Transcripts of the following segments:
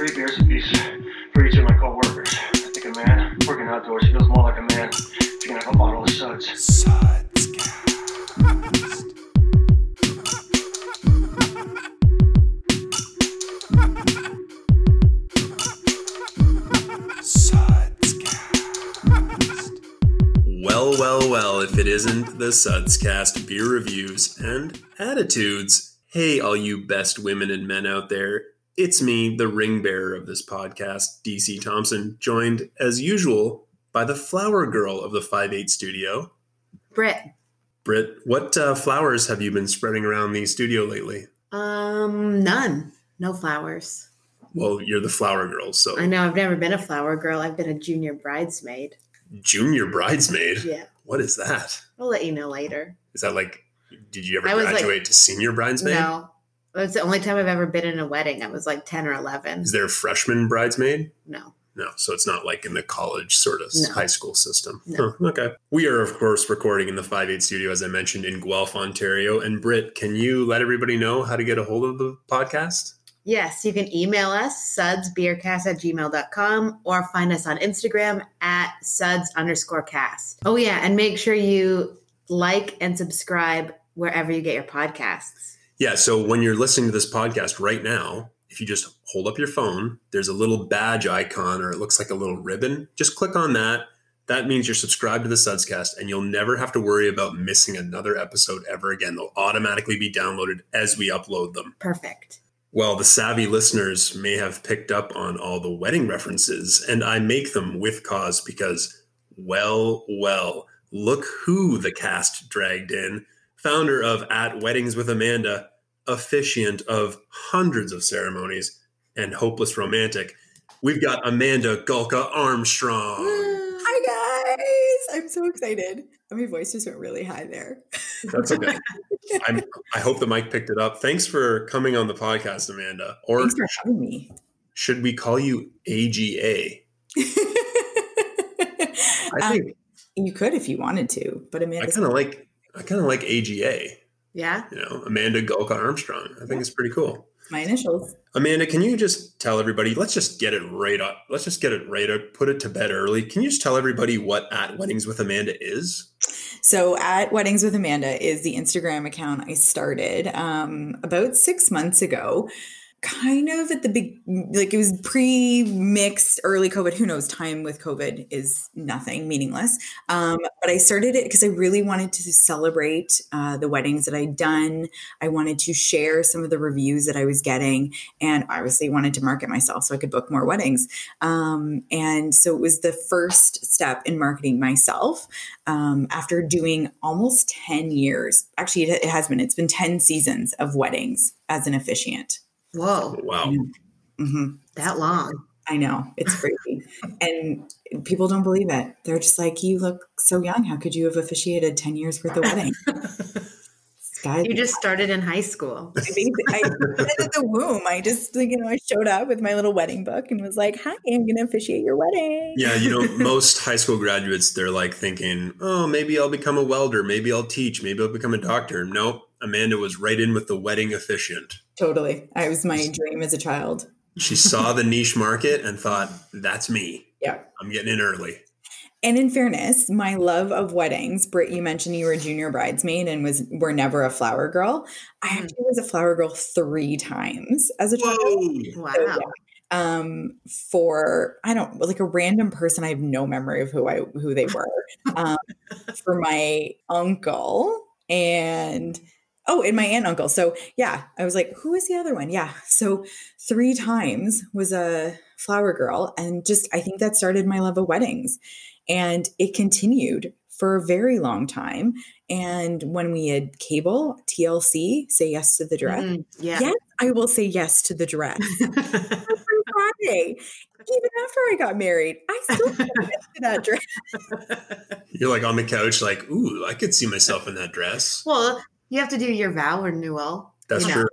three beers apiece for each of my coworkers. I think a man working outdoors feels more like a man if you can have a bottle of suds. Suds. Well, well, well, if it isn't the Sudscast beer reviews and attitudes. Hey, all you best women and men out there. It's me, the ring bearer of this podcast, DC Thompson, joined as usual by the flower girl of the 5-8 studio, Britt. Britt. What uh, flowers have you been spreading around the studio lately? Um, none. No flowers. Well, you're the flower girl, so I know I've never been a flower girl. I've been a junior bridesmaid. junior bridesmaid. Yeah. What is that? I'll let you know later. Is that like, did you ever was like- graduate to senior bridesmaid? No. It's the only time I've ever been in a wedding. I was like 10 or 11. Is there a freshman bridesmaid? No. No, so it's not like in the college sort of No. high school system. No. Huh, okay. We are, of course, recording in the 5-8 studio, as I mentioned, in Guelph, Ontario. And Britt, can you let everybody know how to get a hold of the podcast? Yes, you can email us, sudsbeercast at gmail.com, or find us on Instagram at suds underscore cast. Oh, yeah. And make sure you like and subscribe wherever you get your podcasts. Yeah, so when you're listening to this podcast right now, if you just hold up your phone, there's a little badge icon or it looks like a little ribbon. Just click on that. That means you're subscribed to the Sudscast and you'll never have to worry about missing another episode ever again. They'll automatically be downloaded as we upload them. Perfect. Well, the savvy listeners may have picked up on all the wedding references, and I make them with cause because, well, well, look who the cast dragged in. Founder of At Weddings with Amanda, officiant of hundreds of ceremonies, and hopeless romantic. We've got Amanda Gulka Armstrong. Hi guys! I'm so excited. My voice just went really high there. That's okay. I'm, I hope the mic picked it up. Thanks for coming on the podcast, Amanda. Or Thanks for having me. should we call you AGA? I Um, think you could if you wanted to, but Amanda, I kind of like I kind of like AGA. Yeah. You know, Amanda Gulka Armstrong. I think it's pretty cool. my initials. Amanda, can you just tell everybody? Let's just get it right up. Let's just get it right up. Put it to bed early. Can you just tell everybody what at Weddings with Amanda is? So at Weddings with Amanda is the Instagram account I started um, about six months ago. Kind of at the big, like it was pre-mixed early COVID. Who knows? Time with COVID is nothing, meaningless. Um, but I started it because I really wanted to celebrate uh, the weddings that I'd done. I wanted to share some of the reviews that I was getting, and obviously wanted to market myself so I could book more weddings. Um, and so it was the first step in marketing myself um, after doing almost 10 years. Actually, it, has been, it's been 10 seasons of weddings as an officiant. Whoa. Wow. hmm That long. I know, it's crazy. and people don't believe it. They're just like, you look so young. How could you have officiated 10 years worth of weddings? Guys, You just started in high school. I think I started at the womb. I just, you know, I showed up with my little wedding book and was like, "Hi, I'm going to officiate your wedding." Yeah, you know, most high school graduates, they're like thinking, oh, maybe I'll become a welder. Maybe I'll teach. Maybe I'll become a doctor. Nope. Amanda was right in with the wedding officiant. Totally. I was my dream as a child. She saw the niche market and thought, that's me. Yeah. I'm getting in early. And in fairness, my love of weddings, Britt, you mentioned you were a junior bridesmaid and was were never a flower girl. I Mhm. actually was a flower girl three times as a child. Wow. So, yeah. Um, for I don't like a random person, I have no memory of who I who they were. um, for my uncle and oh, and my aunt and uncle. So yeah, I was like, who is the other one? Yeah. So three times was a flower girl, and just I think that started my love of weddings, and it continued for a very long time. And when we had cable, TLC, say yes to the dress. Mhm. Yeah. Yes, I will say yes to the dress every Friday. Even after I got married, I still said yes to that dress. You're like on the couch, like, ooh, I could see myself in that dress. well, you have to do your vow renewal. That's you true.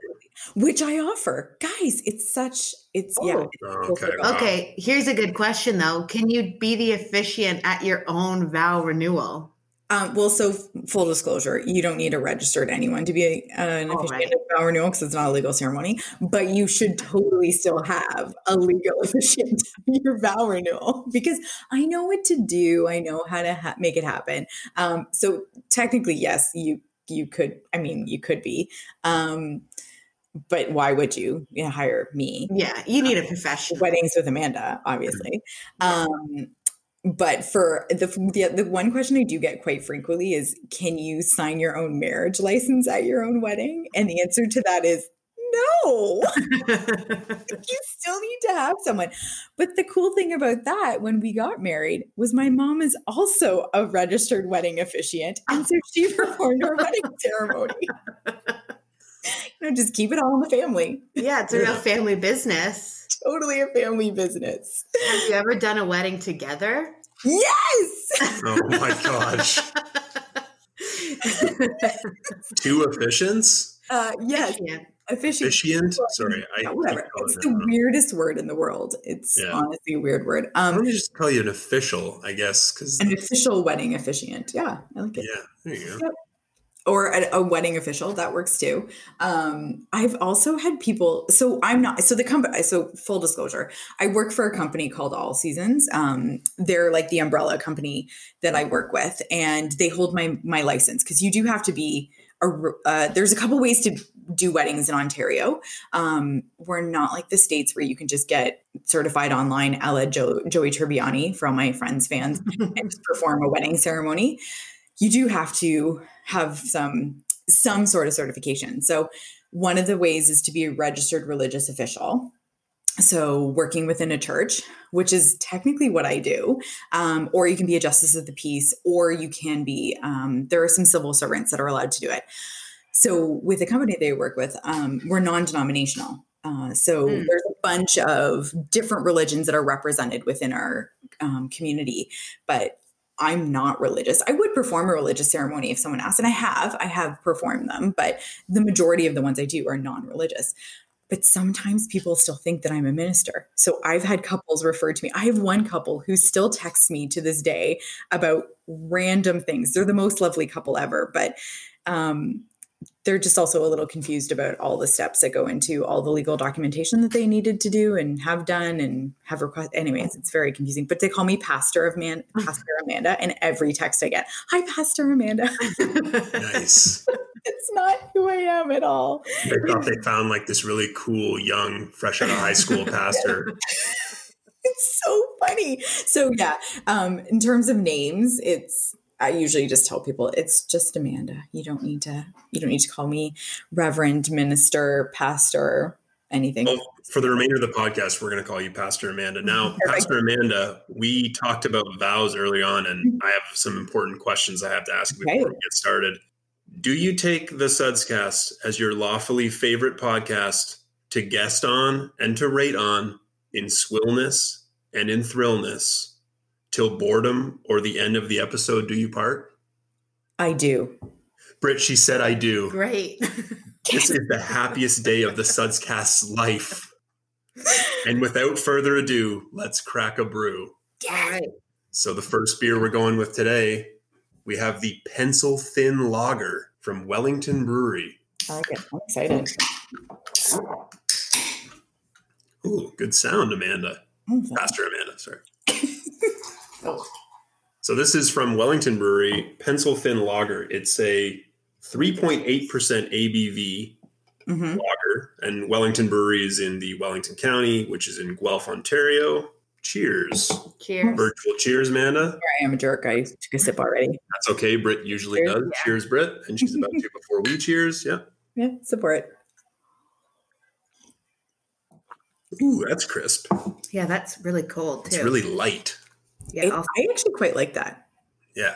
which I offer. Guys, it's such it's yeah. Oh. it's Oh, okay. Wow. Okay, here's a good question though. Can you be the officiant at your own vow renewal? Um, well, so full disclosure, you don't need to registered anyone to be a, an Oh, officiant right. of vow renewal because it's not a legal ceremony. But you should totally still have a legal officiant of your vow renewal because I know what to do. I know how to ha- make it happen. Um, so technically, yes, you you could. I mean, you could be. Um, but why would you, you know, hire me? Yeah, you need a professional. weddings with Amanda, obviously. Um, but for the, the the one question I do get quite frequently is, can you sign your own marriage license at your own wedding? And the answer to that is no. you still need to have someone. But the cool thing about that, when we got married, was my mom is also a registered wedding officiant, and so she performed our wedding ceremony. You know, just keep it all in the family. yeah, it's a real family business. Totally a family business. Have you ever done a wedding together? Yes. Oh my gosh. Two officiants? Uh, yes. Yeah. Officiant. Officiant? Sorry, I whatever. It's it the wrong. weirdest word in the world. It's Yeah. honestly a weird word. Um, don't we just call you an official, I guess? Because an official wedding officiant. Yeah, I like it. yeah, there you go. Or a, a wedding official that works too. Um, I've also had people. So I'm not. So the company. So full disclosure, I work for a company called All Seasons. Um, they're like the umbrella company that I work with, and they hold my my license because you do have to be. A, uh, there's a couple ways to do weddings in Ontario. Um, we're not like the states where you can just get certified online, a la jo- Joey Tribbiani for all my friends' fans, and perform a wedding ceremony. You do have to have some some sort of certification. So one of the ways is to be a registered religious official. So working within a church, which is technically what I do, um, or you can be a justice of the peace, or you can be. Um, there are some civil servants that are allowed to do it. So with the company they work with, um, we're non-denominational. Uh, so Mm. there's a bunch of different religions that are represented within our um, community, but I'm not religious. I would perform a religious ceremony if someone asked, and I have. I have performed them, but the majority of the ones I do are non-religious. But sometimes people still think that I'm a minister. So I've had couples refer to me. I have one couple who still texts me to this day about random things. They're the most lovely couple ever, but um, they're just also a little confused about all the steps that go into all the legal documentation that they needed to do and have done and have request. Anyways, it's very confusing. But they call me Pastor of Man, Pastor Amanda, and every text I get, "Hi, Pastor Amanda." Nice. it's not who I am at all. They thought they found like this really cool, young, fresh out of high school pastor. It's so funny. So yeah, um, in terms of names, it's I usually just tell people it's just Amanda. You don't need to you don't need to call me Reverend, Minister, Pastor, anything. Well, for the remainder of the podcast, we're going to call you Pastor Amanda. Now, Perfect. Pastor Amanda, we talked about vows early on, and mm-hmm. I have some important questions I have to ask before we get started. Do you take the Sudscast as your lawfully favorite podcast to guest on and to rate on in swillness and in thrillness till boredom or the end of the episode do you part? I do. Britt, she said I do. Great. This is the happiest day of the Sudscast's life. And without further ado, let's crack a brew. All right. So, the first beer we're going with today, we have the Pencil Thin Lager from Wellington Brewery. I like it. I'm excited. Ooh, good sound, Amanda. Mm, Pastor Amanda, sorry. So, this is from Wellington Brewery, Pencil Thin Lager. It's a 3.8% ABV mhm. lager, and Wellington Brewery is in the Wellington County, which is in Guelph, Ontario. Cheers. Cheers. Virtual cheers, Amanda. I am a jerk. I took a sip already. That's okay. Britt usually Cheers, does. yeah. Cheers, Britt. And she's about to before we cheers. Yeah. Yeah, support. Ooh, that's crisp. Yeah, that's really cold too. It's really light. Yeah. I, I'll- actually quite like that. Yeah.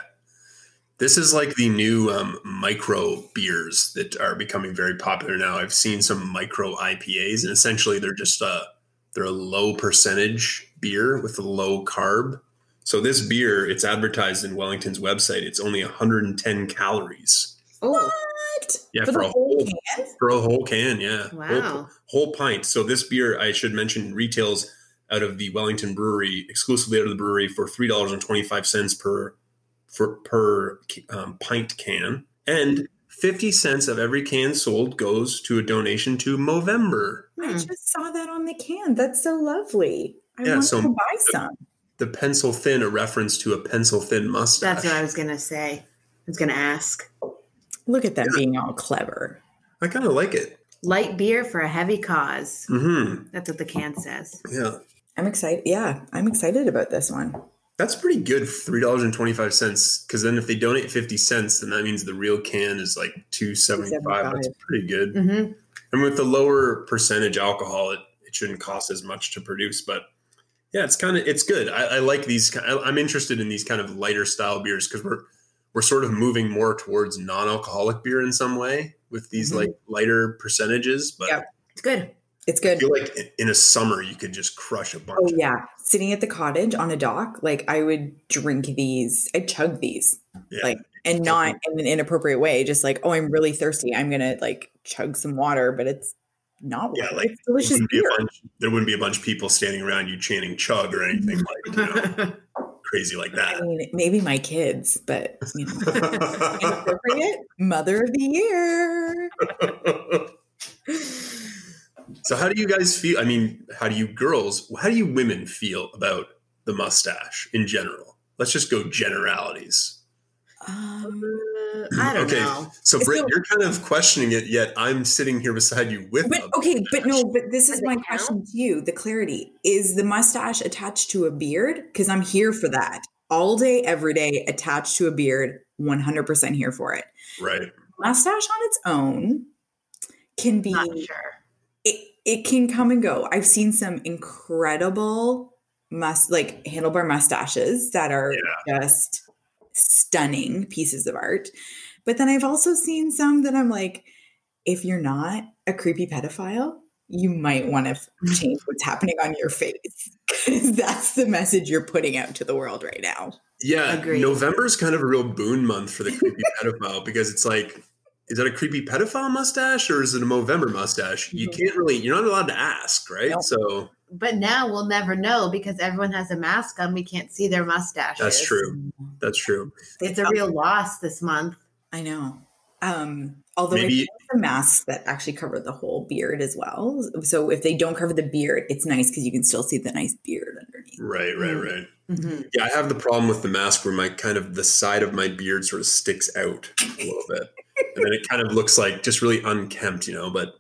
This is like the new um, micro beers that are becoming very popular now. I've seen some micro IPAs, and essentially they're just a they're a low percentage beer with a low carb. So this beer, it's advertised in Wellington's website. It's only 110 calories. oh, What? Yeah, For for a whole whole can? for a whole can. Yeah, whole, whole pint. So this beer, I should mention, retails out of the Wellington Brewery exclusively out of the brewery for three dollars and twenty five cents per for per um, pint can, and 50 cents of every can sold goes to a donation to Movember. I Hmm. just saw that on the can. That's so lovely. I Yeah, want so- to buy some. The pencil thin, a reference to a pencil thin mustache. That's what I was gonna say. I was gonna ask. Look at them being all clever. I kind of like it. Light beer for a heavy cause. hmm That's what the can says. Yeah. I'm excited. Yeah, I'm excited about this one. That's pretty good, three dollars and twenty five cents. Because then if they donate fifty cents, then that means the real can is like two seventy five. That's pretty good. hmm And with the lower percentage alcohol, it, it shouldn't cost as much to produce. But yeah, it's kind of it's good. I, I like these. I'm interested in these kind of lighter style beers because we're we're sort of moving more towards non alcoholic beer in some way with these Mhm. like lighter percentages. But yeah, It's good. It's I good. feel like in- a summer you could just crush a bunch. Oh yeah, sitting at the cottage on a dock, like I would drink these. I chug these, Yeah. like, and not in an inappropriate way. Just like, oh, I'm really thirsty. I'm gonna like chug some water, but it's not. Yeah, water. like, it's delicious wouldn't, be a beer. bunch, there wouldn't be a bunch of people standing around you chanting chug or anything like you know, crazy like I that. mean, maybe my kids, but you know, inappropriate mother of the year. so how do you guys feel? I mean, how do you girls, how do you women feel about the mustache in general? Let's just go generalities. Um, Uh, I don't okay. know. So Britt, So- you're kind of questioning it, yet I'm sitting here beside you with but a okay, but no, but this is it my count? question to you: the clarity is the mustache attached to a beard? Because I'm here for that all day, every day, attached to a beard. 100% here for it. right. Mustache on its own can be Not sure. It, it can come and go. I've seen some incredible must like handlebar mustaches that are just stunning pieces of art. But then I've also seen some that I'm like, if you're not a creepy pedophile, you might want to change what's happening on your face because that's the message you're putting out to the world right now. Yeah, Agreed. November is kind of a real boon month for the creepy pedophile because it's like, is that a creepy pedophile mustache or is it a Movember mustache? You Mhm. can't really, you're not allowed to ask, right? Nope. So But now we'll never know because everyone has a mask on. We can't see their mustaches. that's true. That's true. It's a real loss this month. I know. Um, although Maybe- think the masks that actually cover the whole beard as well. So if they don't cover the beard, it's nice because you can still see the nice beard underneath. Right, right, Mm. right. Mm-hmm. Yeah, I have the problem with the mask where my kind of the side of my beard sort of sticks out a little bit. And then it kind of looks like just really unkempt, you know, but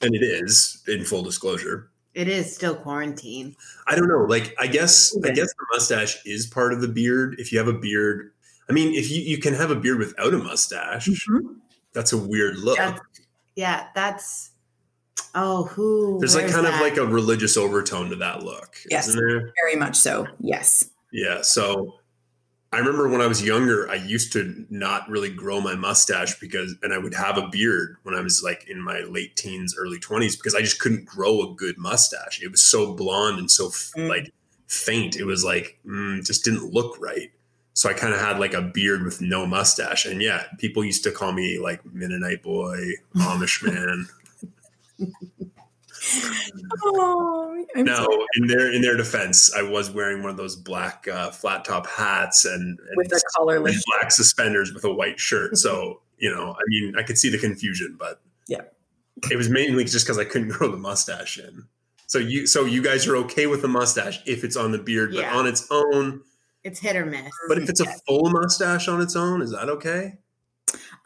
and it is in full disclosure. It is still quarantine. I don't know. Like, I guess, I guess the mustache is part of the beard. If you have a beard, I mean, if you, you can have a beard without a mustache, Mm-hmm. that's a weird look. That's, yeah, that's. Oh, who? There's like kind of like a religious overtone to that look, Yes. isn't there? Very much so. Yes. Yeah. So I remember when I was younger, I used to not really grow my mustache because, and I would have a beard when I was like in my late teens, early 20s, because I just couldn't grow a good mustache. It was so blonde and so Mm. like faint. It was like, mm, just didn't look right. So I kind of had like a beard with no mustache. And yeah, people used to call me like Mennonite boy, Amish man. Oh, I'm Now, sorry. in their in their defense, I was wearing one of those black uh, flat top hats and, and with a collarless. and black suspenders with a white shirt. So, you know, I mean, I could see the confusion, but Yeah. it was mainly just because I couldn't grow the mustache in. So you, so you guys are okay with the mustache if it's on the beard, Yeah. but on its own. It's hit or miss. But if it's a full mustache on its own, is that okay?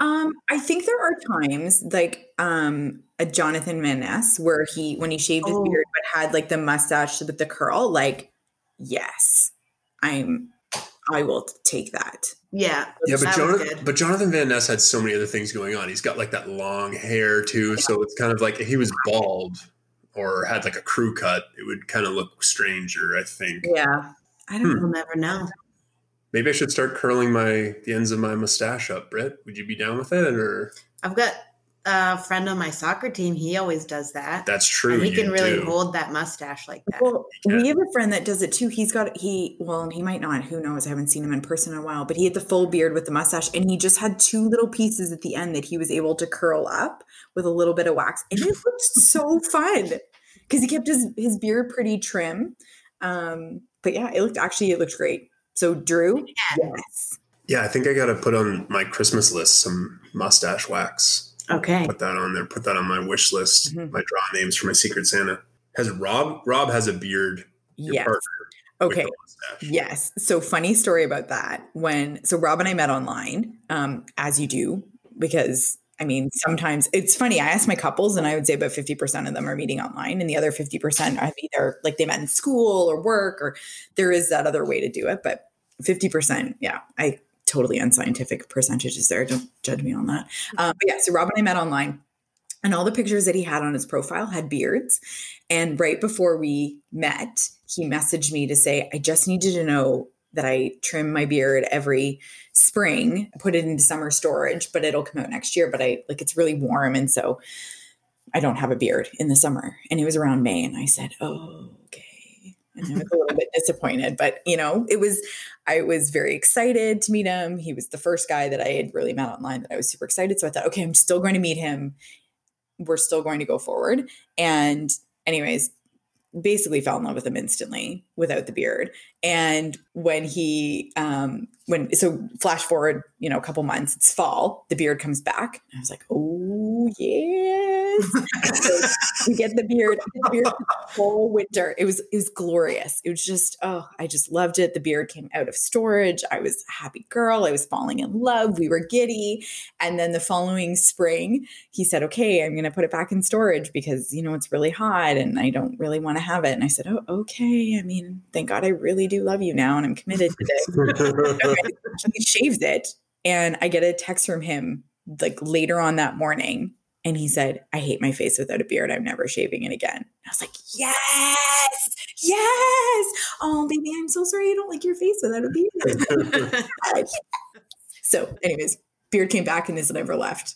Um, I think there are times like um a Jonathan Van Ness where he when he shaved his Oh. beard but had like the mustache with the curl, like yes, I'm I will take that. Yeah. Yeah, but Jonathan, but Jonathan Van Ness had so many other things going on. He's got like that long hair too, so it's kind of like if he was bald or had like a crew cut, it would kind of look stranger. I think. Yeah. I don't Hmm. know. We'll never know. Maybe I should start curling my the ends of my mustache up, Britt. Would you be down with it, or I've got a friend on my soccer team. He always does that. that's true? And he can really do. hold that mustache like that. Well, Yeah. we have a friend that does it too. He's got he well, he might not. Who knows? I haven't seen him in person in a while. But he had the full beard with the mustache, and he just had two little pieces at the end that he was able to curl up with a little bit of wax, and it looked so fun because he kept his his beard pretty trim. Um, but yeah, it looked actually it looked great. So Drew, Yeah. yes, Yeah, I think I got to put on my Christmas list some mustache wax. Okay. Put that on there. Put that on my wish list. Mhm. My draw names for my Secret Santa. Has Rob? Rob has a beard. Yes. partner Okay. Yes. So funny story about that. When so Rob and I met online, um, as you do, because I mean, sometimes it's funny. I ask my couples, and I would say about 50% of them are meeting online, and the other 50% have either like they met in school or work, or there is that other way to do it. But 50%, yeah, I totally unscientific percentages there. Don't judge me on that. Um, but yeah, so Rob and I met online, and all the pictures that he had on his profile had beards. And right before we met, he messaged me to say, I just needed to know that I trim my beard every spring, put it into summer storage, but it'll come out next year. But I like it's really warm. And so I don't have a beard in the summer. And it was around May. And I said, Oh, okay. And I was a little bit disappointed. But you know, it was I was very excited to meet him. He was the first guy that I had really met online that I was super excited. So I thought, okay, I'm still going to meet him. We're still going to go forward. And anyways, basically fell in love with him instantly without the beard. And when he um when so flash forward, you know, a couple months, it's fall, the beard comes back. And I was like, oh yes. we get the beard, the beard for the whole winter. It was it was glorious. It was just, oh, I just loved it. The beard came out of storage. I was a happy girl. I was falling in love. We were giddy. And then the following spring, he said, okay, I'm going to put it back in storage because, you know, it's really hot and I don't really want to have it. And I said, oh, okay. I mean, thank God I really do love you now and I'm committed to this. Okay. He shaves it. And I get a text from him like later on that morning. And he said, I hate my face without a beard. I'm never shaving it again. I was like, yes, yes. Oh, baby, I'm so sorry you don't like your face without a beard. so, anyways, beard came back and has never left.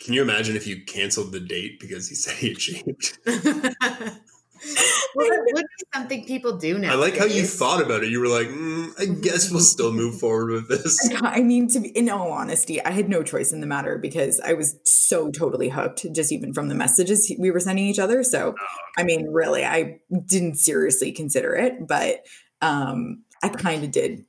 Can you imagine if you canceled the date because he said he had shaved? Well, that would be something people do now. I like how you thought about it. You were like, mm, I guess we'll still move forward with this. I mean, to be in all honesty, I had no choice in the matter because I was so totally hooked, just even from the messages we were sending each other. So, I mean, really, I didn't seriously consider it, but um, I kind of did,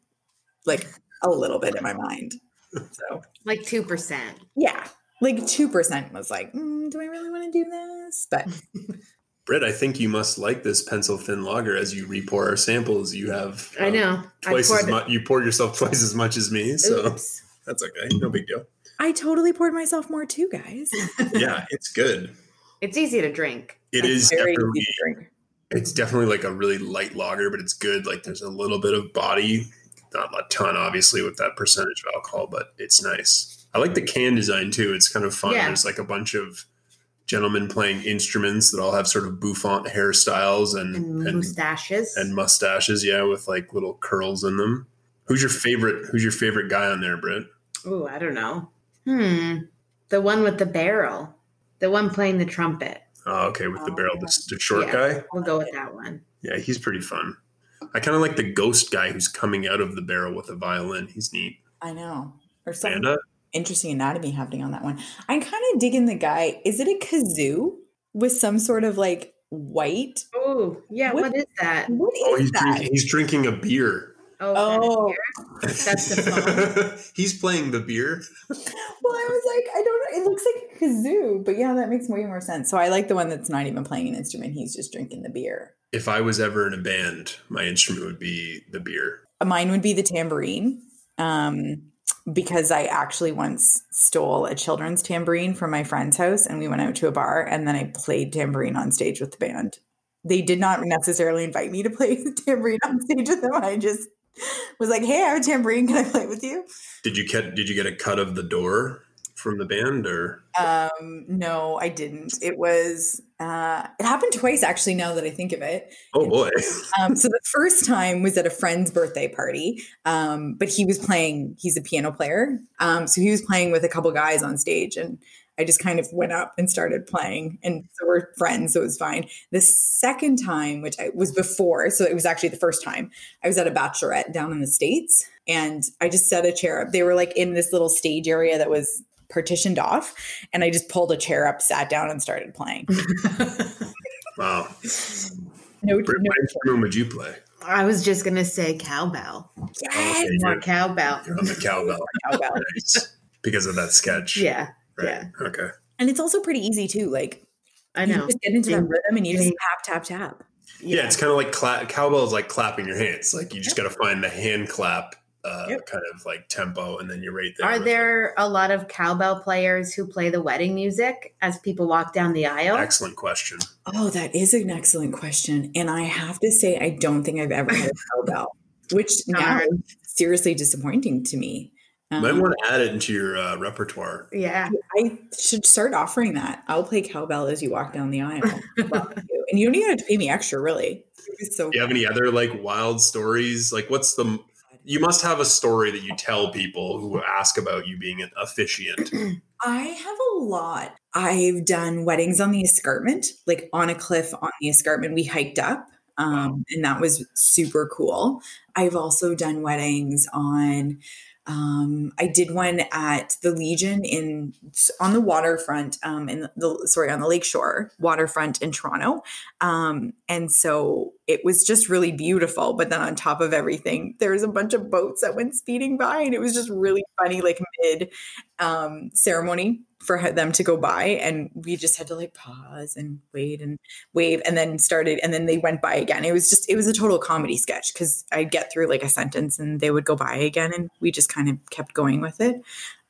like a little bit in my mind. So, Like 2%. yeah, like two percent was like, mm, do I really want to do this? But Britt, I think you must like this pencil thin lager as you repour our samples. You have I um, know. I twice as much. You poured yourself twice as much as me, so Oops. that's okay. No big deal. I totally poured myself more too, guys. Yeah, it's good. It's easy to drink. It It's is very definitely easy to drink. it's definitely like a really light lager, but it's good. Like there's a little bit of body, not a ton, obviously, with that percentage of alcohol, but it's nice. I like the can design too. It's kind of fun. Yeah. There's like a bunch of gentlemen playing instruments that all have sort of bouffant hairstyles and And and, mustaches. and mustaches, yeah, with like little curls in them. Who's your favorite? Who's your favorite guy on there, Britt? Oh, I don't know. Hmm. The one with the barrel. The one playing the trumpet. Oh, okay, with the barrel, the, the short Yeah. guy. We'll go with that one. Yeah, he's pretty fun. I kind of like the ghost guy who's coming out of the barrel with a violin. He's neat. I know. Or some Amanda? Interesting anatomy happening on that one. I'm kind of digging the guy. Is it a kazoo with some sort of like white? Oh, yeah. What- what is that? What is Oh, he's that? drinking, he's drinking a beer. Oh, Oh. that is the he's playing the beer. Well, I was like, I don't know. It looks like a kazoo, but yeah, that makes way more sense. So I like the one that's not even playing an instrument. He's just drinking the beer. If I was ever in a band, my instrument would be the beer. Mine would be the tambourine. Um, because I actually once stole a children's tambourine from my friend's house and we went out to a bar and then I played tambourine on stage with the band. They did not necessarily invite me to play tambourine on stage with them. I just was like, hey, I have a tambourine. Can I play with you? Did you get Did you get a cut of the door from the band, or Um, no, I didn't. It was, uh, it happened twice actually, now that I think of it. oh boy, Um, so the first time was at a friend's birthday party, um, but he was playing. He's a piano player, um, so he was playing with a couple guys on stage, and I just kind of went up and started playing, and so we're friends, so it was fine. The second time, which I was before, so it was actually the first time, I was at a bachelorette down in the states, and I just set a chair up. They were like in this little stage area that was partitioned off, and I just pulled a chair up, sat down, and started playing. wow. No, Britt, no what instrument would you play? I was just gonna say cowbell. Yes. Okay, More cowbell. you're on the cowbell Cowbell. Nice. because of that sketch. Yeah, Right. yeah. Okay. And it's also pretty easy too. Like I you know. just get into that rhythm and you just ding. tap, tap, tap. Yeah, it's kind of like cla- cowbell is like clapping your hands. Like you just got to find the hand clap uh, Yep. kind of like tempo, and then you're right there. Are with it. there a lot of cowbell players who play the wedding music as people walk down the aisle? Excellent question. Oh, that is an excellent question. And I have to say, I don't think I've ever had a cowbell, which now is seriously disappointing to me. You might Um, want to add it into your uh, repertoire. Yeah. I should start offering that. I'll play cowbell as you walk down the aisle. And you don't even have to pay me extra, really. So Do you have any other like wild stories? Like, what's the? You must have a story that you tell people who ask about you being an officiant. I have a lot. I've done weddings on the escarpment, like on a cliff on the escarpment. We hiked up, um, and that was super cool. I've also done weddings on. Um, I did one at the Legion in on the waterfront, um, in the sorry on the lakeshore waterfront in Toronto, um, and so it was just really beautiful. But then on top of everything, there was a bunch of boats that went speeding by, and it was just really funny, like mid um, ceremony for them to go by and we just had to like pause and wait and wave and then started and then they went by again it was just it was a total comedy sketch because i'd get through like a sentence and they would go by again and we just kind of kept going with it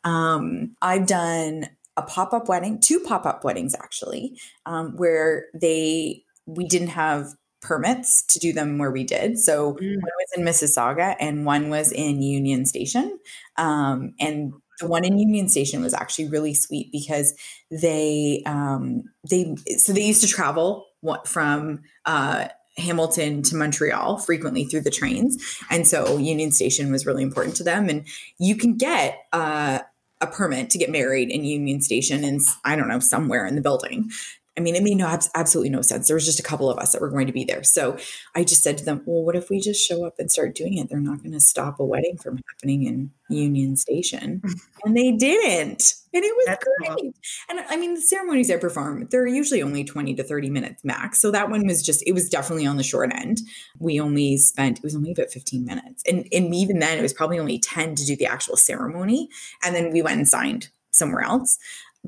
um, i've done a pop-up wedding two pop-up weddings actually um, where they we didn't have permits to do them where we did so Mm. one was in mississauga and one was in union station um, and the one in Union Station was actually really sweet because they um, they so they used to travel from uh, Hamilton to Montreal frequently through the trains, and so Union Station was really important to them. And you can get uh, a permit to get married in Union Station, and I don't know somewhere in the building. I mean, it made no absolutely no sense. There was just a couple of us that were going to be there, so I just said to them, "Well, what if we just show up and start doing it? They're not going to stop a wedding from happening in Union Station." and they didn't and it was That's great cool. and i mean the ceremonies i perform they're usually only 20 to 30 minutes max so that one was just it was definitely on the short end we only spent it was only about 15 minutes and and even then it was probably only 10 to do the actual ceremony and then we went and signed somewhere else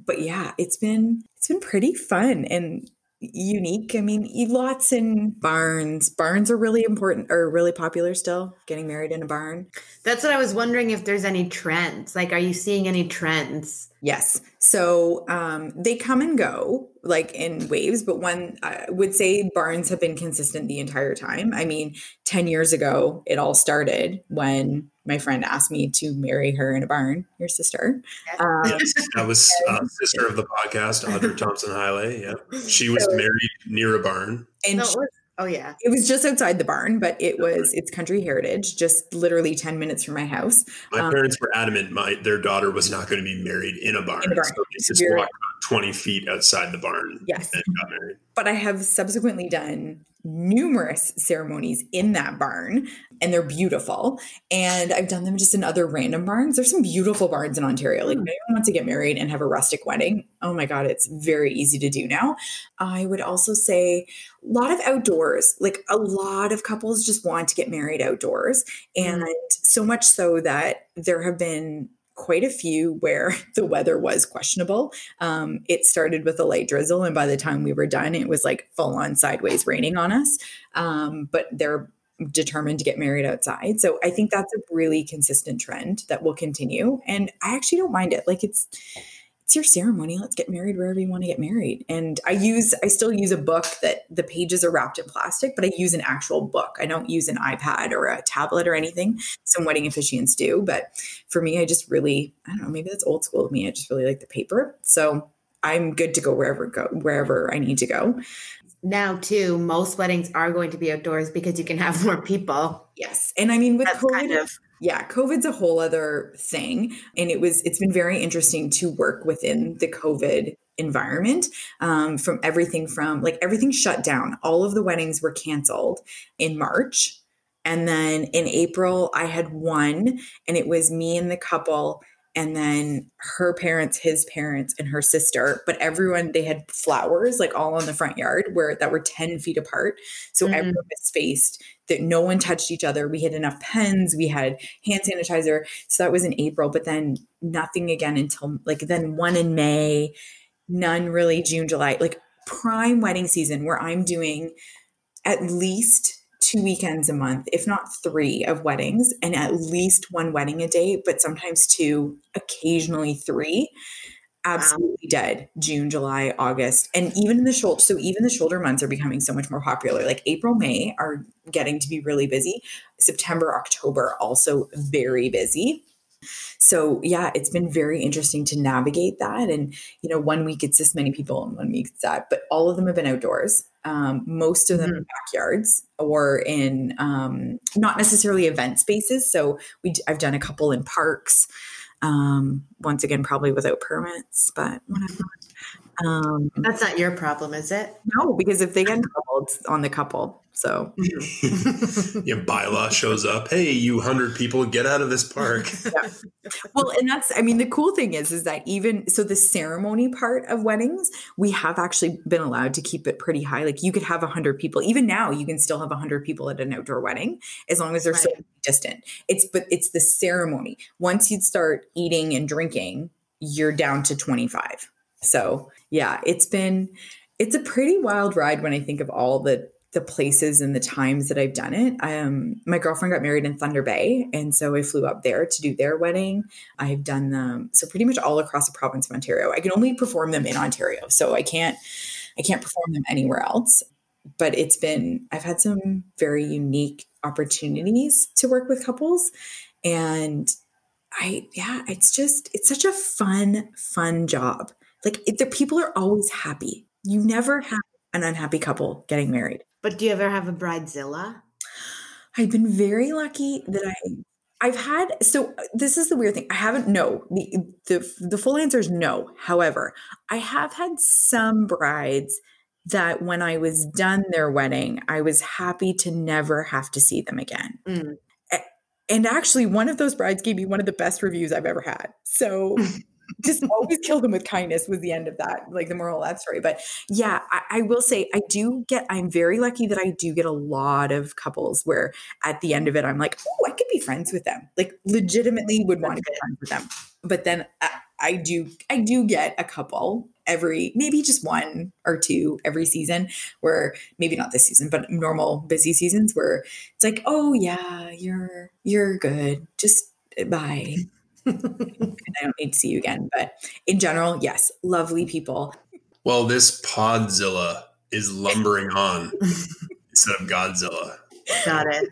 but yeah it's been it's been pretty fun and unique i mean lots in barns barns are really important or really popular still getting married in a barn That's what I was wondering if there's any trends. Like, are you seeing any trends? Yes. So um, they come and go like in waves, but one I would say barns have been consistent the entire time. I mean, 10 years ago, it all started when my friend asked me to marry her in a barn, your sister. Um, Yes, that was uh, sister of the podcast, Audrey Thompson Hiley. Yeah, she was So- married near a barn. and No, she- oh yeah. it was just outside the barn, but it was it's country heritage, just literally 10 minutes from my house. My Um, parents were adamant my their daughter was not going to be married in a barn. In a barn. So they just walked about 20 feet outside the barn Yes. and got married. but I have subsequently done numerous ceremonies in that barn and they're beautiful. And I've done them just in other random barns. There's some beautiful barns in Ontario. Like, hmm. if anyone wants to get married and have a rustic wedding, oh my God, it's very easy to do now. I would also say a lot of outdoors. Like, a lot of couples just want to get married outdoors. Hmm. And so much so that there have been quite a few where the weather was questionable. Um, it started with a light drizzle, and by the time we were done, it was like full on sideways raining on us. Um, but they're determined to get married outside. So I think that's a really consistent trend that will continue. And I actually don't mind it. Like it's it's your ceremony. Let's get married wherever you want to get married. And I use I still use a book that the pages are wrapped in plastic, but I use an actual book. I don't use an iPad or a tablet or anything. Some wedding officiants do, but for me, I just really I don't know. Maybe that's old school of me. I just really like the paper. So I'm good to go wherever go wherever I need to go. Now, too, most weddings are going to be outdoors because you can have more people. Yes, and I mean with COVID, kind of yeah, COVID's a whole other thing, and it was it's been very interesting to work within the COVID environment um, from everything from like everything shut down. All of the weddings were canceled in March, and then in April I had one, and it was me and the couple and then her parents, his parents, and her sister. But everyone, they had flowers like all on the front yard where that were 10 feet apart. So Mhm. everyone was spaced that no one touched each other. We had enough pens, we had hand sanitizer. So that was in April, but then nothing again until like then one in May, none really June, July, like prime wedding season where I'm doing at least two weekends a month, if not three of weddings, and at least one wedding a day, but sometimes two, occasionally three. Absolutely dead. June, July, August, and even in the shoulder. So even the shoulder months are becoming so much more popular. Like April, May are getting to be really busy. September, October also very busy. So yeah, it's been very interesting to navigate that. And you know, one week it's this many people, and one week it's that. But all of them have been outdoors. Um, most of them in backyards or in um, not necessarily event spaces. So we d- I've done a couple in parks. Um, once again, probably without permits, but whatever. Um, That's not your problem, is it? no, because if they get in trouble, it's on the couple. So yeah, bylaw shows up. Hey, you hundred people, get out of this park. well and that's i mean the cool thing is is that even so the ceremony part of weddings we have actually been allowed to keep it pretty high like you could have 100 people even now you can still have 100 people at an outdoor wedding as long as they're so distant it's but it's the ceremony once you start eating and drinking you're down to 25 so yeah it's been it's a pretty wild ride when i think of all the the places and the times that I've done it. Um, my girlfriend got married in Thunder Bay, and so I flew up there to do their wedding. I've done them so pretty much all across the province of Ontario. I can only perform them in Ontario, so I can't I can't perform them anywhere else. But it's been I've had some very unique opportunities to work with couples, and I yeah, it's just it's such a fun fun job. Like it, the people are always happy. You never have an unhappy couple getting married. But do you ever have a bridezilla? I've been very lucky that I I've had so this is the weird thing. I haven't no. The the the full answer is no. However, I have had some brides that when I was done their wedding, I was happy to never have to see them again. Mm. And actually one of those brides gave me one of the best reviews I've ever had. So just always kill them with kindness was the end of that, like the moral of that story. But yeah, I, I will say I do get, I'm very lucky that I do get a lot of couples where at the end of it, I'm like, oh, I could be friends with them. Like legitimately would want to be friends with them. But then I, I do, I do get a couple every, maybe just one or two every season where maybe not this season, but normal busy seasons where it's like, oh yeah, you're, you're good. Just eh, bye and I don't need to see you again. But in general, yes, lovely people. Well, this Podzilla is lumbering on instead of Godzilla. Got it.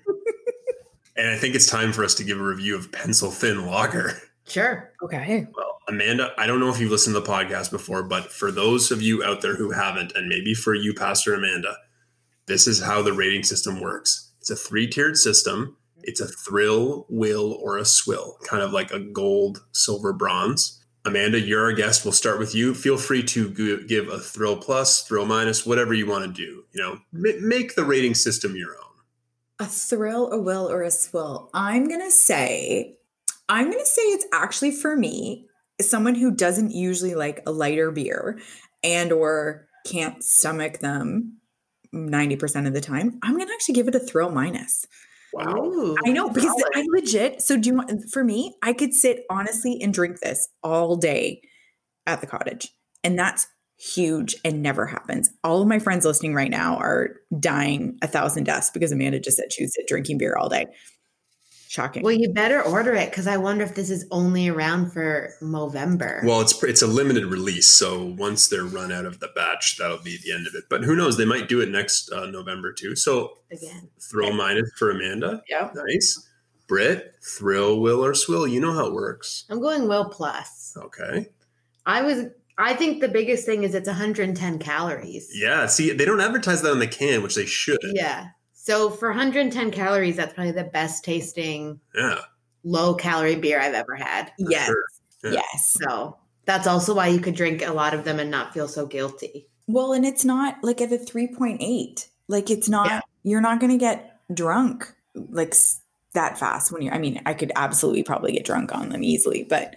And I think it's time for us to give a review of Pencil Thin Lager. Sure. Okay. Well, Amanda, I don't know if you've listened to the podcast before, but for those of you out there who haven't, and maybe for you, Pastor Amanda, this is how the rating system works. It's a three tiered system. It's a thrill, will, or a swill, kind of like a gold, silver, bronze. Amanda, you're our guest. We'll start with you. Feel free to give a thrill plus, thrill minus, whatever you want to do. You know, ma- make the rating system your own. A thrill, a will, or a swill. I'm gonna say, I'm gonna say it's actually for me, someone who doesn't usually like a lighter beer and or can't stomach them 90% of the time, I'm gonna actually give it a thrill minus. Wow. Ooh, I know because solid. I legit. So do you want for me? I could sit honestly and drink this all day at the cottage, and that's huge and never happens. All of my friends listening right now are dying a thousand deaths because Amanda just said she would sit drinking beer all day. Shocking. Well, you better order it because I wonder if this is only around for Movember. Well, it's it's a limited release, so once they're run out of the batch, that'll be the end of it. But who knows? They might do it next uh, November too. So again. thrill minus for Amanda. yeah. Nice. Britt, thrill, will, or swill. You know how it works. I'm going Will Plus. Okay. I was. I think the biggest thing is it's 110 calories. Yeah. See, they don't advertise that on the can, which they should. Yeah. So for 110 calories, that's probably the best tasting Yeah. low calorie beer I've ever had. for Yes. sure. Yeah. Yes. So that's also why you could drink a lot of them and not feel so guilty. Well, and it's not like at a 3.8. Like it's not, Yeah. you're not going to get drunk like that fast when you're, I mean, I could absolutely probably get drunk on them easily, but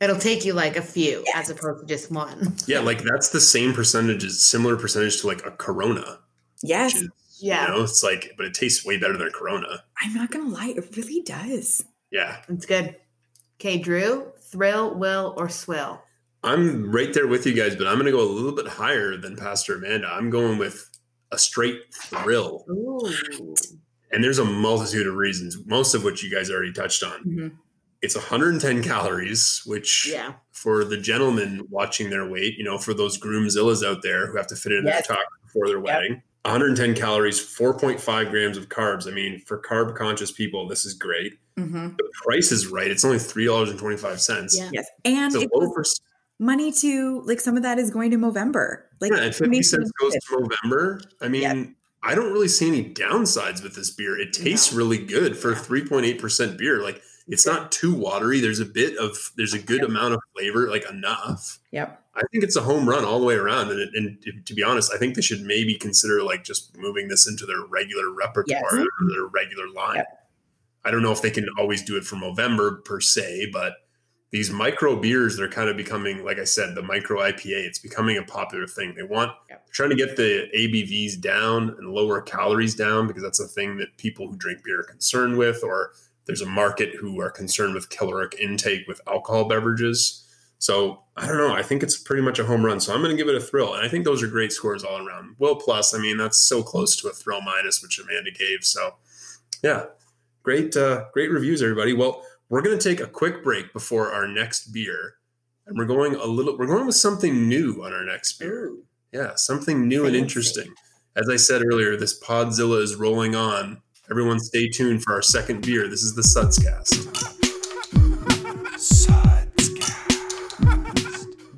It'll take you like a few Yes. as opposed to just one. Yeah, like that's the same percentage, similar percentage to like a Corona. Yes. Which is, Yeah, You know, it's like, but it tastes way better than Corona. I'm not gonna lie, it really does. Yeah. it's good. Okay, Drew, thrill, will, or swill? I'm right there with you guys, but I'm going to go a little bit higher than Pastor Amanda. I'm going with a straight thrill. Ooh. And there's a multitude of reasons, most of which you guys already touched on. Mhm. It's 110 calories, which Yeah. for the gentlemen watching their weight, you know, for those groomzillas out there who have to fit in Yes. their tuck before their wedding, 110 calories, 4.5 grams of carbs. I mean, for carb conscious people, this is great. Mhm. The price is right. It's only $3.25. Yeah. Yes. And It's a it low was money to like some of that is going to Movember. Like Yeah, and 50 cents goes to Movember. I mean, Yeah. I don't really see any downsides with this beer. It tastes No. really good for No. 3.8% beer. Like it's not too watery. There's a bit of there's a good amount of flavor, like enough. Yep. I think it's a home run all the way around. And, and to- to be honest, I think they should maybe consider like just moving this into their regular repertoire, Yes. or their regular line. Yep. I don't know if they can always do it for Movember per se, but these micro beers, they're kind of becoming, like I said, the micro IPA. It's becoming a popular thing. They want Yep. trying to get the ABVs down and lower calories down because that's a thing that people who drink beer are concerned with, or there's a market who are concerned with caloric intake with alcohol beverages. So I don't know. I think it's pretty much a home run. So I'm going to give it a thrill. And I think those are great scores all around. Will plus, I mean, that's so close to a thrill minus, which Amanda gave. So yeah, great, uh, great reviews, everybody. Well, we're going to take a quick break before our next beer. And we're going a little, we're going with something new on our next beer. Ooh. Yeah, something new and interesting. As I said earlier, this Podzilla is rolling on. Everyone stay tuned for our second beer. This is the Sudscast.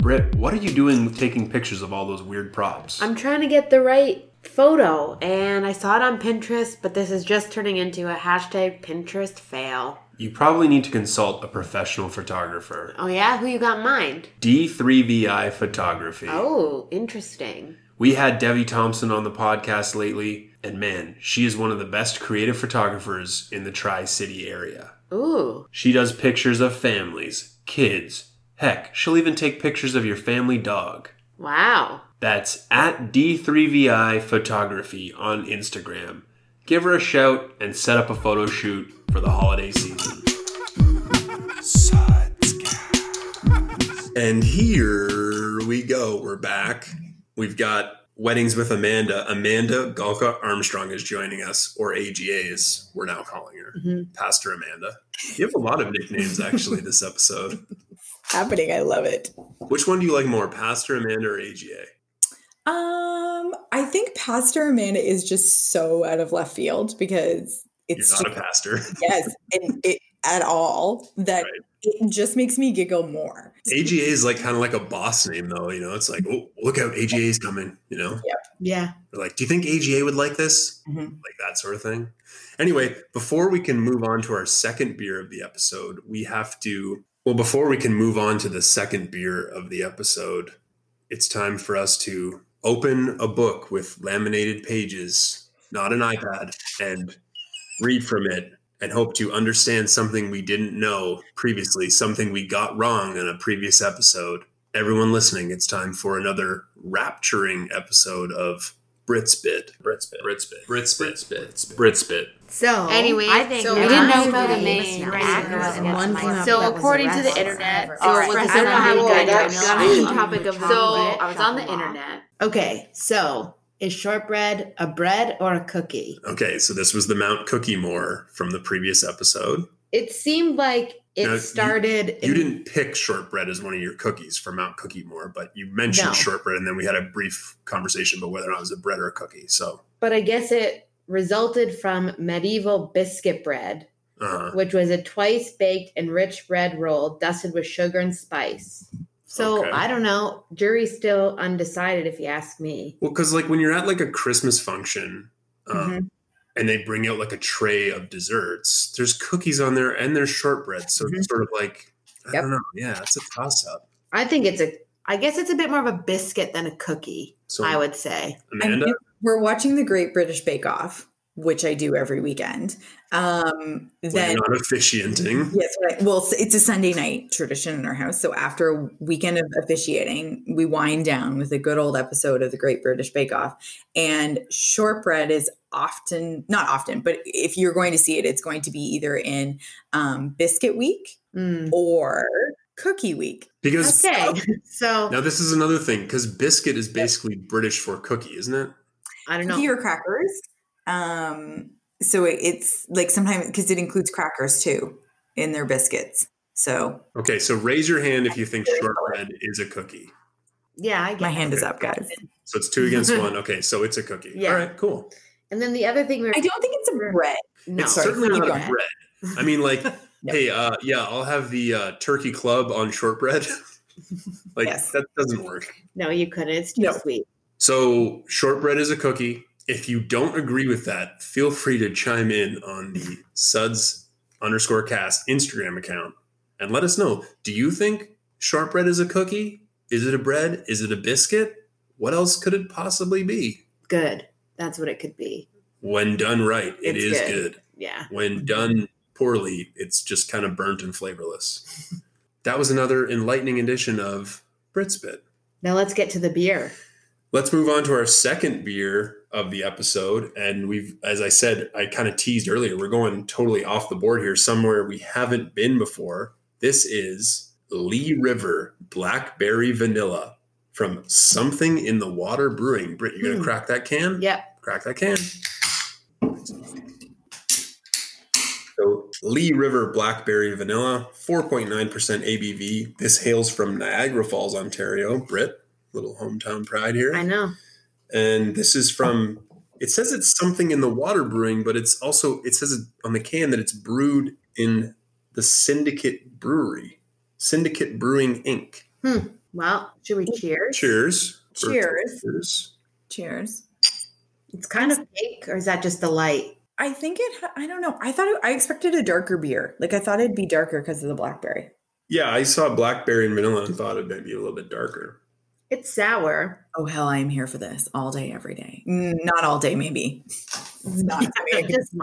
Britt, what are you doing with taking pictures of all those weird props? I'm trying to get the right photo, and I saw it on Pinterest, but this is just turning into a hashtag Pinterest fail. you probably need to consult a professional photographer. Oh yeah, who you got in mind? D3VI Photography. Oh, interesting. We had Debbie Thompson on the podcast lately, and man, she is one of the best creative photographers in the Tri City area. Ooh, She does pictures of families, kids. Heck, she'll even take pictures of your family dog. wow. That's at D3VI Photography on Instagram. Give her a shout and set up a photo shoot for the holiday season. And here we go. We're back. We've got Weddings with Amanda. Amanda Galka Armstrong is joining us, or AGA as we're now calling her. Mhm. Pastor Amanda. You have a lot of nicknames actually this episode. happening. I love it. Which one do you like more, Pastor Amanda or AGA? Um, I think Pastor Amanda is just so out of left field because You're it's not just, a pastor. yes, and it at all that Right. it just makes me giggle more. AGA is like kind of like a boss name, though. You know, it's like, oh, look out, AGA is coming. You know, Yeah. They're like, do you think AGA would like this? Mhm. Like that sort of thing. Anyway, before we can move on to our second beer of the episode, we have to. Well, before we can move on to the second beer of the episode, it's time for us to open a book with laminated pages, not an iPad, and read from it and hope to understand something we didn't know previously, something we got wrong in a previous episode. Everyone listening, it's time for another rapturing episode of Britsbit. Britsbit. Britsbit. Britsbit. Britsbit. Britsbit. So Anyway, I think so we I didn't didn't know know the the main main actors actors and and one what's came my- up So according to the internet, forever. so I don't know how you internet? guys So got on topic of so. I was on the internet. Okay, so is shortbread a bread or a cookie? Okay, so this was the Mount Cookie More from the previous episode. It seemed like it Now, started. You in- didn't pick shortbread as one of your cookies for Mount Cookie More, but you mentioned No. shortbread, and then we had a brief conversation about whether or not it was a bread or a cookie. So, but I guess it resulted from medieval biscuit bread, uh, which was a twice baked and rich bread roll dusted with sugar and spice. So Okay. I don't know. Jury's still undecided, if you ask me. well, because like when you're at like a Christmas function, um, Mm-hmm. And they bring out like a tray of desserts, there's cookies on there and there's shortbread. So it's sort of like I Mm-hmm. Yep. don't know. Yeah, it's a toss up. I think it's a. I guess it's a bit more of a biscuit than a cookie. So I would say. And Amanda, if we're watching the Great British Bake Off. which I do every weekend. Um, When then not officiating. Yes, right. Well, it's- it's a Sunday night tradition in our house. So after a weekend of officiating, we wind down with a good old episode of the Great British Bake Off. And shortbread is often, not often, but if you're going to see it, it's going to be either in um, Biscuit Week Mm. or Cookie Week. Because Okay. So now this is another thing, because biscuit is basically British for cookie, isn't it? I don't Cookie know. or crackers. Um, so it's like sometimes because it includes crackers too in their biscuits. So Okay, so raise your hand if you think shortbread is a cookie. Yeah, I get my it. hand is up, guys. So it's two against one. Okay, so it's a cookie. Yeah. All right, cool. And then the other thing we were I don't think it's a bread. no. it's sorry, certainly not a going. bread. I mean, like, Yep. hey, uh, yeah, I'll have the uh, turkey club on shortbread. like Yes. that doesn't work. No, you couldn't. It's too No. sweet. So shortbread is a cookie. If you don't agree with that, feel free to chime in on the suds underscore cast Instagram account and let us know. Do you think shortbread is a cookie? Is it a bread? Is it a biscuit? What else could it possibly be? Good. That's what it could be. When done right, it It's is good. good. Yeah. When done poorly, it's just kind of burnt and flavorless. that was another enlightening edition of Brit's Bit. Now let's get to the beer. Let's move on to our second beer of the episode. And we've, as I said, I kind of teased earlier, we're going totally off the board here, somewhere we haven't been before. This is Lee River Blackberry Vanilla from Something in the Water Brewing. Britt, you're gonna Hmm. crack that can? Yep. Crack that can. So Lee River Blackberry Vanilla, 4.9% ABV. This hails from Niagara Falls, Ontario. Britt, little hometown pride here I know. And this is from it says it's something in the water brewing but it's also it says it on the can that it's brewed in the syndicate brewery syndicate brewing inc Hmm. Well, should we cheers? cheers Cheers. cheers. Cheers. It's kind of pink, or is that just the light? I think it. I don't know. I thought it, I expected a darker beer. Like I thought it'd be darker because of the blackberry. yeah i saw blackberry and vanilla and thought it might be a little bit darker It's sour. Oh hell, I am here for this all day, every day. Not all day, maybe. This is not something I could- Just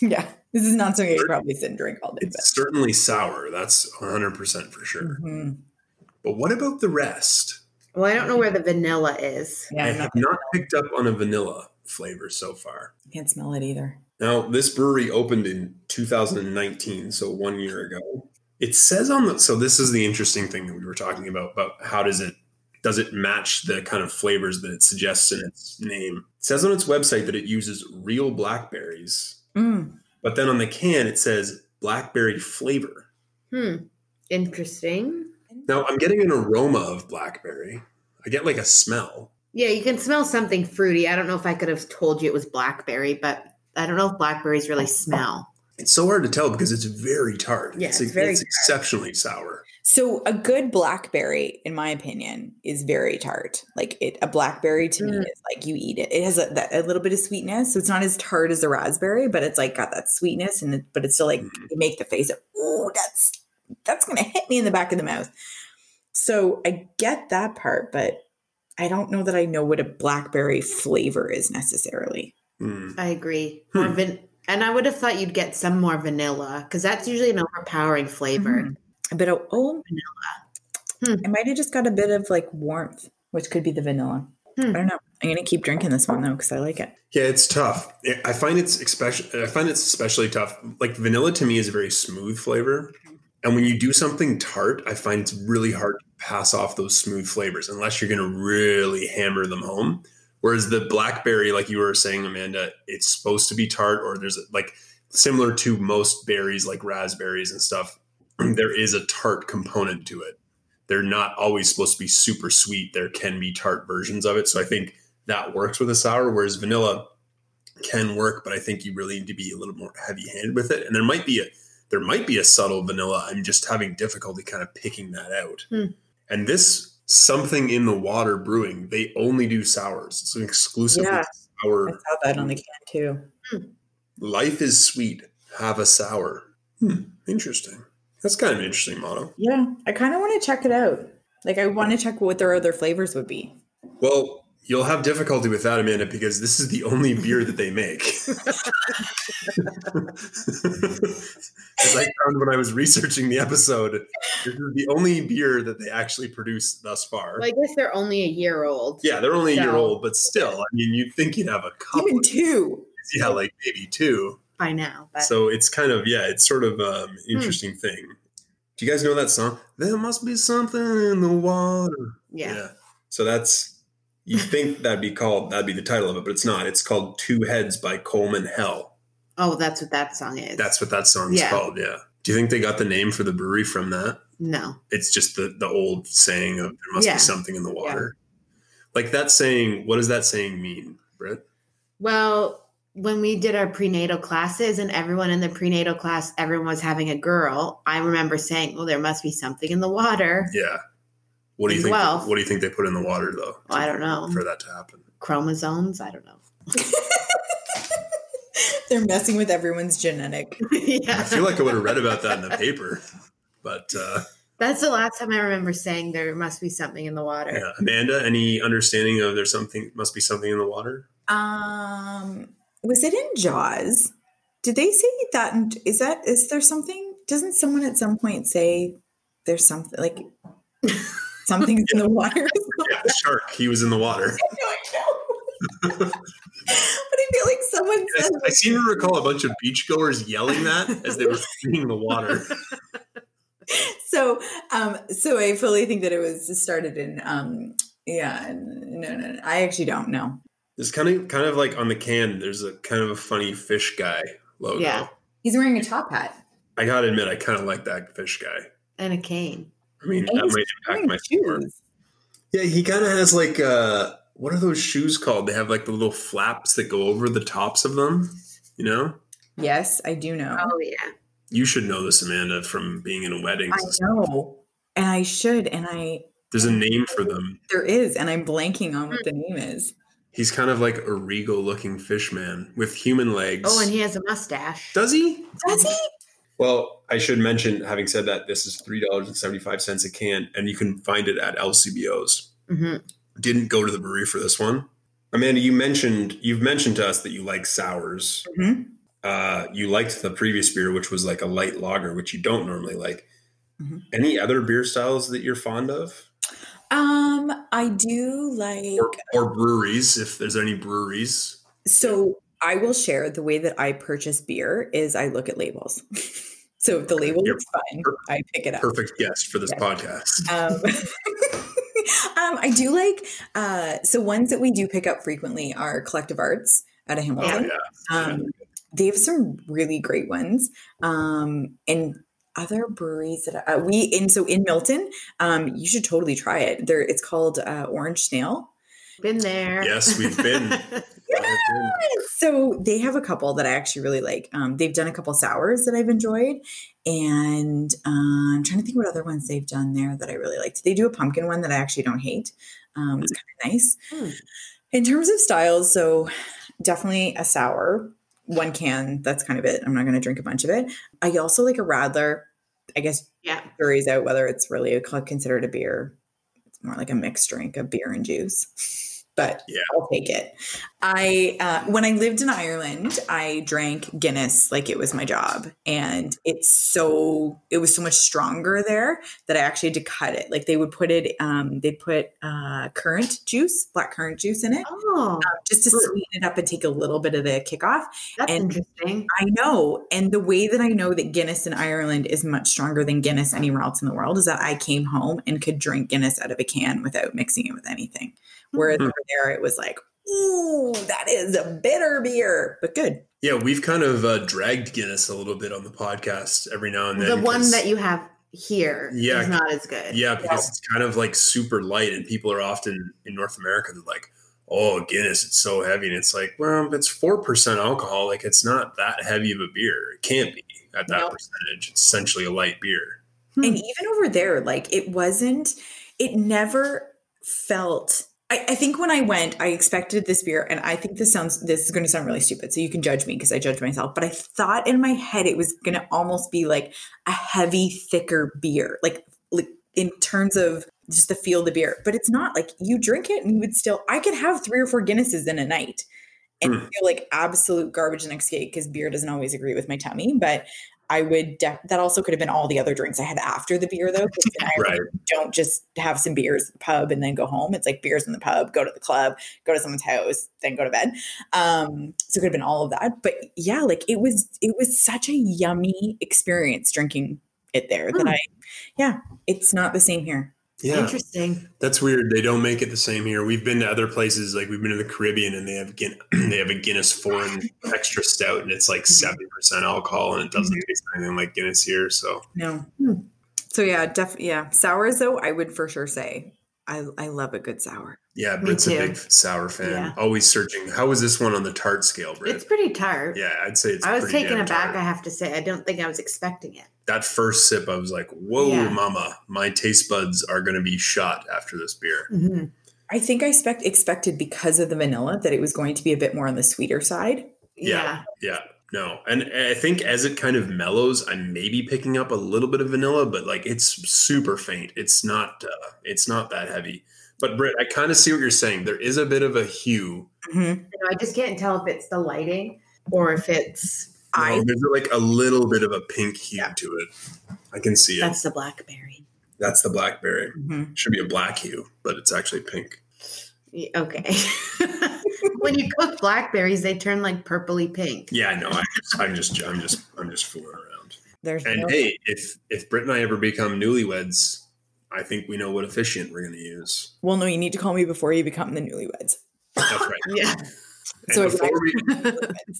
yeah, this is not something I could probably sit and drink all day. it's certainly sour that's 100% for But. sure Mhm. but what about the rest Well, I don't know where the vanilla is. Yeah, i I'm have not, not picked up on a vanilla flavor so far I can't smell it either. Now, this brewery opened in 2019, so one year ago. It says on the so this is the interesting thing that we were talking about about how does it does it match the kind of flavors that it suggests in its name? It says on its website that it uses real blackberries, Mm. but then on the can it says blackberry flavor. Hmm. Interesting. Now, I'm getting an aroma of blackberry. I get like a smell. Yeah, you can smell something fruity. I don't know if I could have told you it was blackberry, but I don't know if blackberries really smell. It's so hard to tell because it's very tart. Yeah, it's, it's very it's exceptionally sour. So a good blackberry, in my opinion, is very tart. Like it, a blackberry to me Mm. is like you eat it. It has a, that, a little bit of sweetness, so it's not as tart as a raspberry, but it's like got that sweetness, and it, but it's still like Mhm. you make the face of oh, that's that's gonna hit me in the back of the mouth. So I get that part, but I don't know that I know what a blackberry flavor is necessarily. Mm. I agree. Hmm. More van- and I would have thought you'd get some more vanilla because that's usually an overpowering flavor. Mhm. A bit of oh, Hmm. I might have just got a bit of like warmth, which could be the vanilla. Hmm. I don't know. I'm gonna keep drinking this one though because I like it. Yeah, it's tough. I find it's especially I find it's especially tough. Like vanilla to me is a very smooth flavor. And when you do something tart, I find it's really hard to pass off those smooth flavors unless you're going to really hammer them home. Whereas the blackberry, like you were saying, Amanda, it's supposed to be tart, or there's like similar to most berries, like raspberries and stuff. There is a tart component to it. They're not always supposed to be super sweet. There can be tart versions of it. So I think that works with a sour, whereas vanilla can work, but I think you really need to be a little more heavy handed with it. And there might be a there might be a subtle vanilla. I'm just having difficulty kind of picking that out. Hmm. And this something in the water brewing, they only do sours. It's an exclusive Yeah. sour. I saw that on the can too. Life is sweet. Have a sour. Hmm. Interesting. That's kind of an interesting motto. Yeah, I kind of want to check it out. Like I want to check what their other flavors would be. Well, You'll have difficulty with that, Amanda, because this is the only beer that they make. As I found when I was researching the episode, this is the only beer that they actually produce thus far. Well, I guess they're only a year old. yeah, they're only a year old, but still, I mean, you'd think you'd have a couple. Even two. Yeah, like maybe two. By now. But So it's kind of yeah, it's sort of um, Hmm. interesting thing. Do you guys know that song? There must be something in the water. yeah. So that's you think that'd be called that'd be the title of it, but it's not. It's called Two Heads by Coleman Hell. Oh, that's what that song is. That's what that song's Yeah. called. Yeah. Do you think they got the name for the brewery from that? no. It's just the the old saying of there must Yeah. be something in the water. Like that saying. What does that saying mean, Britt? Well, when we did our prenatal classes and everyone in the prenatal class, everyone was having a girl, I remember saying, Well, there must be something in the water. Yeah. What do you think? wealth. What do you think they put in the water though? Well, I don't know. For that to happen. Chromosomes? I don't know. They're messing with everyone's genetic. yeah. I feel like I would have read about that in the paper, but uh, That's the last time I remember saying there must be something in the water. yeah. Amanda, any understanding of there's something must be something in the water? Um, was it in Jaws? Did they say that? in- Is that is there something? Doesn't someone at some point say there's something like something's in the water? Yeah, the shark. He was in the water. I know. but I feel like someone I, said I seem to recall a bunch of beachgoers yelling that as they were seeing the water. so. Um, so I fully think that it was started in. Um, yeah, no, no, no, I actually don't know. There's kind of kind of like on the can. There's a kind of a funny fish guy logo. Yeah. He's wearing a top hat. I gotta admit, I kind of like that fish guy. And a cane. I mean, And that might impact wearing my score. shoes. Yeah, he kind of has like uh, what are those shoes called? They have like the little flaps that go over the tops of them. You know, Yes, I do know. Oh, yeah. you should know this, Amanda, from being in weddings. I know, and I should, and I There's a name for them. there is, and I'm blanking on what the name is. He's kind of like a regal looking fish man with human legs. Oh, and he has a mustache. does he? Does he? Well, I should mention, having said that, this is three dollars and seventy five cents a can, and you can find it at LCBO's. hmm Didn't go to the brewery for this one. Amanda, you mentioned you've mentioned to us that you like sours. Mhm. Uh, you liked the previous beer, which was like a light lager, which you don't normally like. Mhm. Any other beer styles that you're fond of, Um, I do like. or, or breweries, if there's any breweries? So I will share the way that I purchase beer is I look at labels. so if the label looks fine, I pick it up. Perfect guest for this Yeah. podcast. Um, um, I do like uh, so ones that we do pick up frequently are Collective Arts out of Oh Hamilton. yeah, Um, they have some really great ones. Um, and other breweries that uh, we in so in Milton, um, you should totally try it. There, it's called uh, Orange Snail. Been there. Yes, we've been. I have been. So they have a couple that I actually really like. Um, they've done a couple sours that I've enjoyed, and um, I'm trying to think what other ones they've done there that I really liked. They do a pumpkin one that I actually don't hate. Um, it's kind of nice. Hmm. In terms of styles, so definitely a sour, one can. That's kind of it. I'm not going to drink a bunch of it. I also like a Radler. I guess Yeah. jury's out whether it's really a, considered a beer. It's more like a mixed drink of beer and juice. But Yeah. I'll take it. I uh, when I lived in Ireland, I drank Guinness like it was my job, and it's so it was so much stronger there that I actually had to cut it. Like they would put it, um, they'd put uh, currant juice, black currant juice in it, Oh, um, just to Sure. sweeten it up and take a little bit of the kick off. that's and- interesting. I know. And the way that I know that Guinness in Ireland is much stronger than Guinness anywhere else in the world is that I came home and could drink Guinness out of a can without mixing it with anything. Whereas Hmm. over there, it was like, ooh, that is a bitter beer, but good. Yeah, we've kind of uh, dragged Guinness a little bit on the podcast every now and then. The one that you have here Yeah. not as good. Yeah, because it's kind of like super light, and people are often in North America. They're like, "Oh, Guinness, it's so heavy," and it's like, well, it's four percent alcohol. Like, it's not that heavy of a beer. It can't be at that Nope. percentage. It's essentially a light beer. Hmm. And even over there, like it wasn't, it never felt. I, I think when I went, I expected this beer, and I think this sounds this is going to sound really stupid, so you can judge me because I judge myself. But I thought in my head it was going to almost be like a heavy, thicker beer, like like in terms of just the feel of the beer. But it's not like you drink it and you would still. I could have three or four Guinnesses in a night and Hmm. feel like absolute garbage the next day because beer doesn't always agree with my tummy. But I would. Def- that also could have been all the other drinks I had after the beer, though. 'cause I Right. don't just have some beers at the pub and then go home. It's like beers in the pub, go to the club, go to someone's house, then go to bed. Um, so it could have been all of that. But yeah, like it was it was such a yummy experience drinking it there that Hmm. I yeah, it's not the same here. Yeah. Interesting. That's weird. They don't make it the same here. We've been to other places, like we've been to the Caribbean, and they have they have a Guinness foreign extra stout, and it's like seventy percent alcohol, and it doesn't taste anything like Guinness here. So No. Hmm. So yeah, definitely. yeah. Sours though, I would for sure say I I love a good sour. yeah, Me Britt's a too. big sour fan. Yeah. Always searching. How was this one on the tart scale, Britt? It's pretty tart. yeah, I'd say it's. I was pretty taken damn aback, tart. I have to say. I don't think I was expecting it. that first sip, I was like, "Whoa, Yeah. mama! My taste buds are going to be shot after this beer." Mhm. I think I expect expected because of the vanilla that it was going to be a bit more on the sweeter side. Yeah. Yeah, no, and I think as it kind of mellows, I'm maybe picking up a little bit of vanilla, but like it's super faint. It's not. Uh, it's not that heavy. But Britt, I kind of see what you're saying. There is a bit of a hue. Mhm. I just can't tell if it's the lighting or if it's I No, there's like a little bit of a pink hue Yeah. to it. I can see it. that's the blackberry. That's the blackberry. Mhm. Should be a black hue, but it's actually pink. Y- Okay. when you cook blackberries, they turn like purpley pink. Yeah, I know. I just, I'm just, I'm just, I'm just fooling around. there's And no- hey, if if Britt and I ever become newlyweds, I think we know what efficient we're going to use. well, no, you need to call me before you become the newlyweds. That's right. Yeah. And So before we,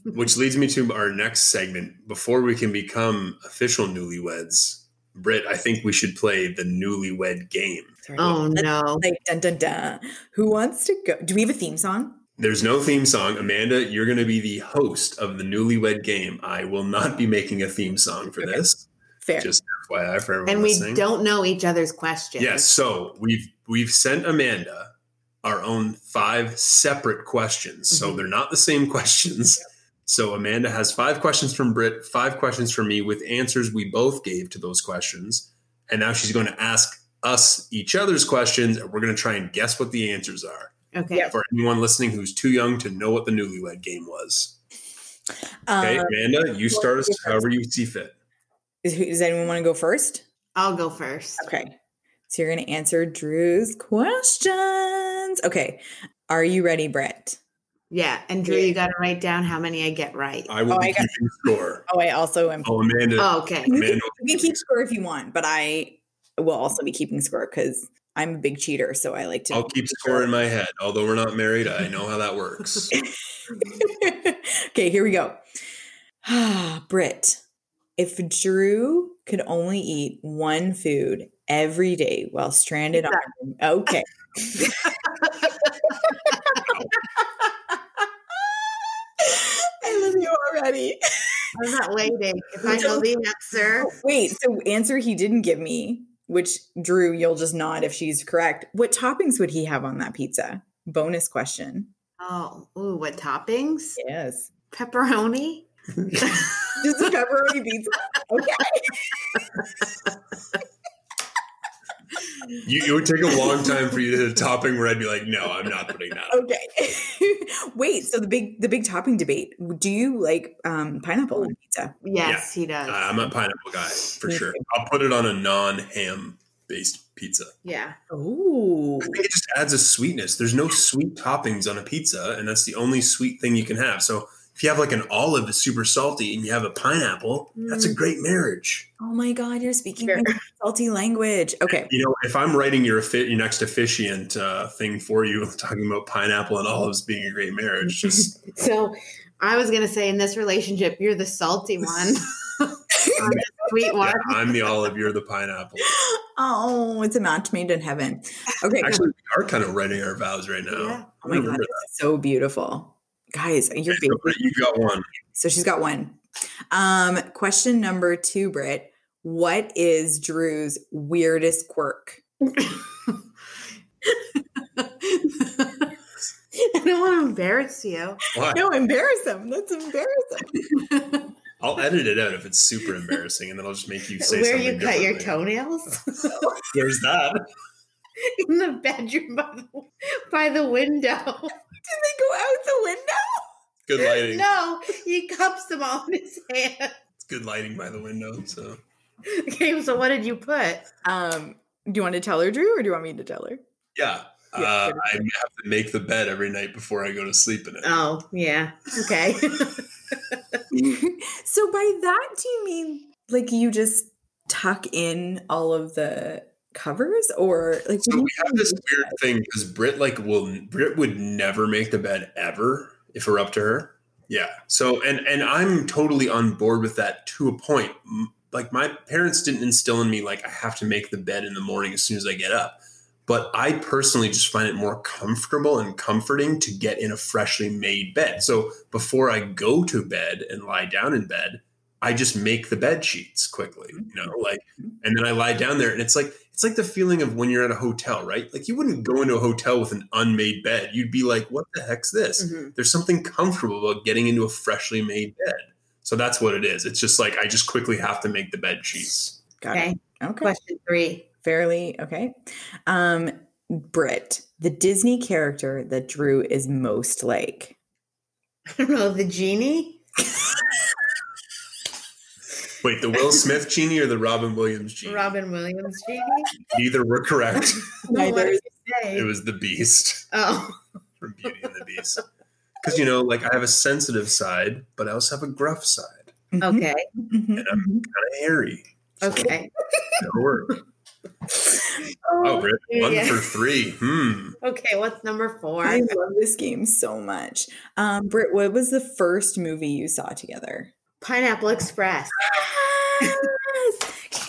which leads me to our next segment. Before we can become official newlyweds, Britt, I think we should play the newlywed game. Oh no. Like dun dun dun. Who wants to go? Do we have a theme song? There's no theme song. Amanda, you're going to be the host of the newlywed game. I will not be making a theme song for Okay. this. Fair. Just FYI for everyone And we listening. don't know each other's questions. Yes, so we've we've sent Amanda our own five separate questions. So Mhm. they're not the same questions. So Amanda has five questions from Britt, five questions from me with answers we both gave to those questions. And now she's going to ask us each other's questions and we're going to try and guess what the answers are. Okay. Yeah. For anyone listening who's too young to know what the newlywed game was. Okay, Um, Amanda, you start us however you see fit. is, does anyone want to go first? I'll go first. Okay. So you're going to answer Drew's questions. Okay. Are you ready, Britt? Yeah. And Drew, Yeah. you got to write down how many I get right. I will Oh, be I got- keeping score. Oh, I also am. Oh, Amanda. Oh, okay. You Amanda can, you can keep score if you want, but I will also be keeping score because I'm a big cheater. So I like to. I'll keep score in my head. Although we're not married, I know how that works. okay, here we go. Britt, if Drew could only eat one food every day while stranded on okay. Love you already. I'm not waiting. If I know the answer, oh, Wait, so answer he didn't give me, which Drew, you'll just nod if she's correct. What toppings would he have on that pizza? Bonus question. oh, ooh, what toppings? Yes. Pepperoni. Just a pepperoni pizza. Okay. You, it would take a long time for you to hit a topping where I'd be like, no, I'm not putting that. Okay. Wait, so the big the big topping debate. Do you like um pineapple on pizza? Yes, he does. Uh, I'm a pineapple guy for Me sure. too. I'll put it on a non-ham based pizza. yeah. Oh. I think it just adds a sweetness. There's no sweet toppings on a pizza, and that's the only sweet thing you can have. So if you have like an olive that's super salty and you have a pineapple, that's a Mm. great marriage. Oh my god, you're speaking Sure. salty language. Okay. You know, if I'm writing your offi- your next officiant uh, thing for you, talking about pineapple and olives being a great marriage, just So I was gonna say in this relationship, you're the salty one. I'm the sweet one. yeah, I'm the olive, you're the pineapple. Oh, it's a match made in heaven. Okay. Actually, we are kind of writing our vows right now. Yeah. oh my god, Remember so beautiful. Guys, you're that. baby. You got one. So she's got one. Um, question number two, Britt. What is Drew's weirdest quirk? I don't want to embarrass you. Why? No, embarrass him. Let's embarrass him. I'll edit it out if it's super embarrassing, and then I'll just make you say Where something you cut your toenails? There's that. in the bedroom by the, by the window. Did they go out the window? Good lighting. No, he cups them all in his hand. It's good lighting by the window. So Okay, so what did you put? Um, do you want to tell her, Drew, or do you want me to tell her? yeah, Yeah, uh. I have to make the bed every night before I go to sleep in it. Oh, yeah. Okay. so by that, do you mean like you just tuck in all of the covers, or like? So we have this weird thing because Britt like will Britt would never make the bed ever if we're up to her. Yeah. So and and I'm totally on board with that to a point. Like my parents didn't instill in me like I have to make the bed in the morning as soon as I get up. But I personally just find it more comfortable and comforting to get in a freshly made bed. So before I go to bed and lie down in bed, I just make the bed sheets quickly, you know, like, and then I lie down there and it's like, it's like the feeling of when you're at a hotel, right? Like you wouldn't go into a hotel with an unmade bed. You'd be like, what the heck's this? Mhm. There's something comfortable about getting into a freshly made bed. So that's what it is. It's just like, I just quickly have to make the bed sheets. Got Okay. it. Okay. Question three. Fairly okay. Um, Britt, the Disney character that Drew is most like. I don't know, the genie? Wait, the Will Smith genie or the Robin Williams genie? Robin Williams genie? Neither were correct. Neither. did you say? it was the Beast oh, from Beauty and the Beast. Because, you know, like I have a sensitive side, but I also have a gruff side. Mhm, okay. mhm, And I'm mhm. kind of hairy. Okay. That'll work. Oh, Britt, one yeah. for three. Hmm. Okay, what's number four? I love this game so much. Um, Britt, what was the first movie you saw together? Pineapple Express. Yes!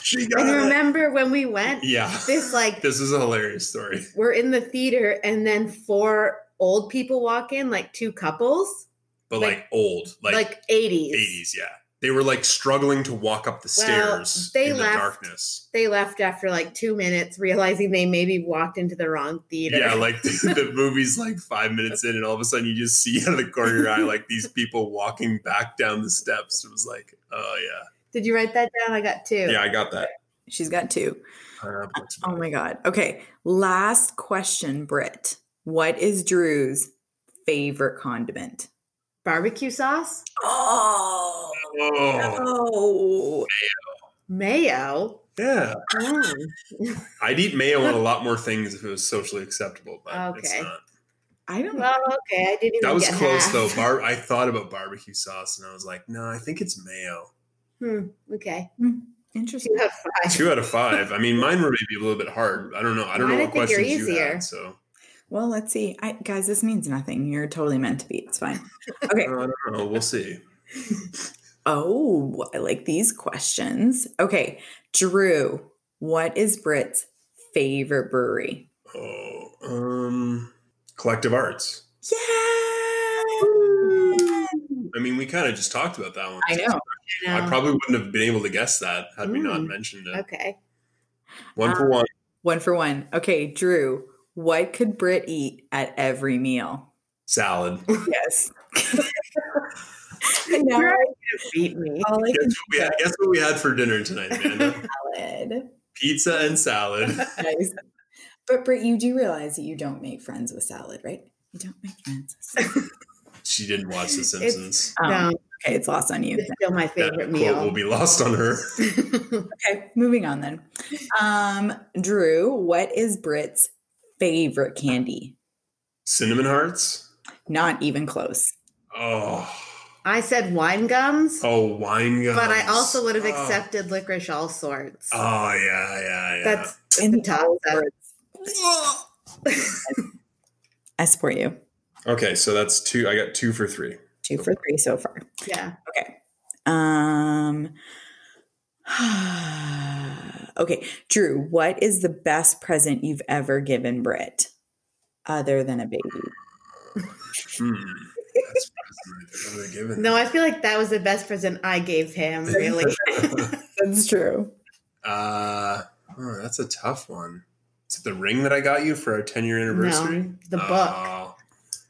She got And it. remember when we went? Yeah. This like This is a hilarious story. we're in the theater and then four old people walk in, like two couples, But Like- like, old, like, like, 80s. 80s, yeah. They were like struggling to walk up the Well, stairs they in left- the darkness. They left after like two minutes, realizing they maybe walked into the wrong theater. Yeah, like the, the movie's like five minutes in, and all of a sudden you just see out of the corner of your eye like these people walking back down the steps. It was like, oh yeah, Did you write that down? I got two. yeah, I got that. She's got two. Pineapple Express. Oh my God. Okay. Last question, Britt. What is Drew's favorite condiment? Barbecue sauce? Oh. Oh, Oh. Mayo? yeah. Mm. I'd eat mayo on a lot more things if it was socially acceptable, but it's Okay. not. I don't know. Well, okay. I didn't even That was get close half. though. Bar- I thought about barbecue sauce, and I was like, no, I think it's mayo. Hmm, okay. Interesting. Two out of five. Two out of five. I mean, mine were maybe a little bit hard. I don't know. I don't Mine, know I what think, questions you easier. had. So Well, let's see. I, guys, this means nothing. You're totally meant to be. It's fine. Okay. I don't know. We'll see. Oh, I like these questions. Okay. Drew, what is Britt's favorite brewery? Oh, um, collective arts. Yeah. I mean, we kind of just talked about that one. I know. I probably wouldn't have been able to guess that had we not Mm. mentioned it. Okay. One for Um, one. One for one. Okay, Drew, what could Brit eat at every meal? Salad. Yes. now, You're gonna beat me. I Guess what, we had, guess what we had for dinner tonight, Amanda? salad. Pizza and salad. Nice. But Britt, you do realize that you don't make friends with salad, right? You don't make friends with salad. She didn't watch The Simpsons. Um, no, okay, it's lost on you. it's still my That favorite quote will be lost on her. Okay, moving on then. Um, Drew, what is Britt's favorite candy? Cinnamon hearts. Not even close. Oh, I said wine gums, oh, wine gums. but I also would have Oh. accepted licorice all sorts. Oh yeah, yeah, yeah. That's In the top. I support you. okay. So that's two. I got two for three. Two for three so far. Yeah. Okay. Um Okay, Drew, what is the best present you've ever given Britt other than a baby? Hmm. That's present I've ever given. No, I feel like that was the best present I gave him, really. That's true. uh, oh, that's a tough one. Is it the ring that I got you for our ten year anniversary? no, the book. Oh.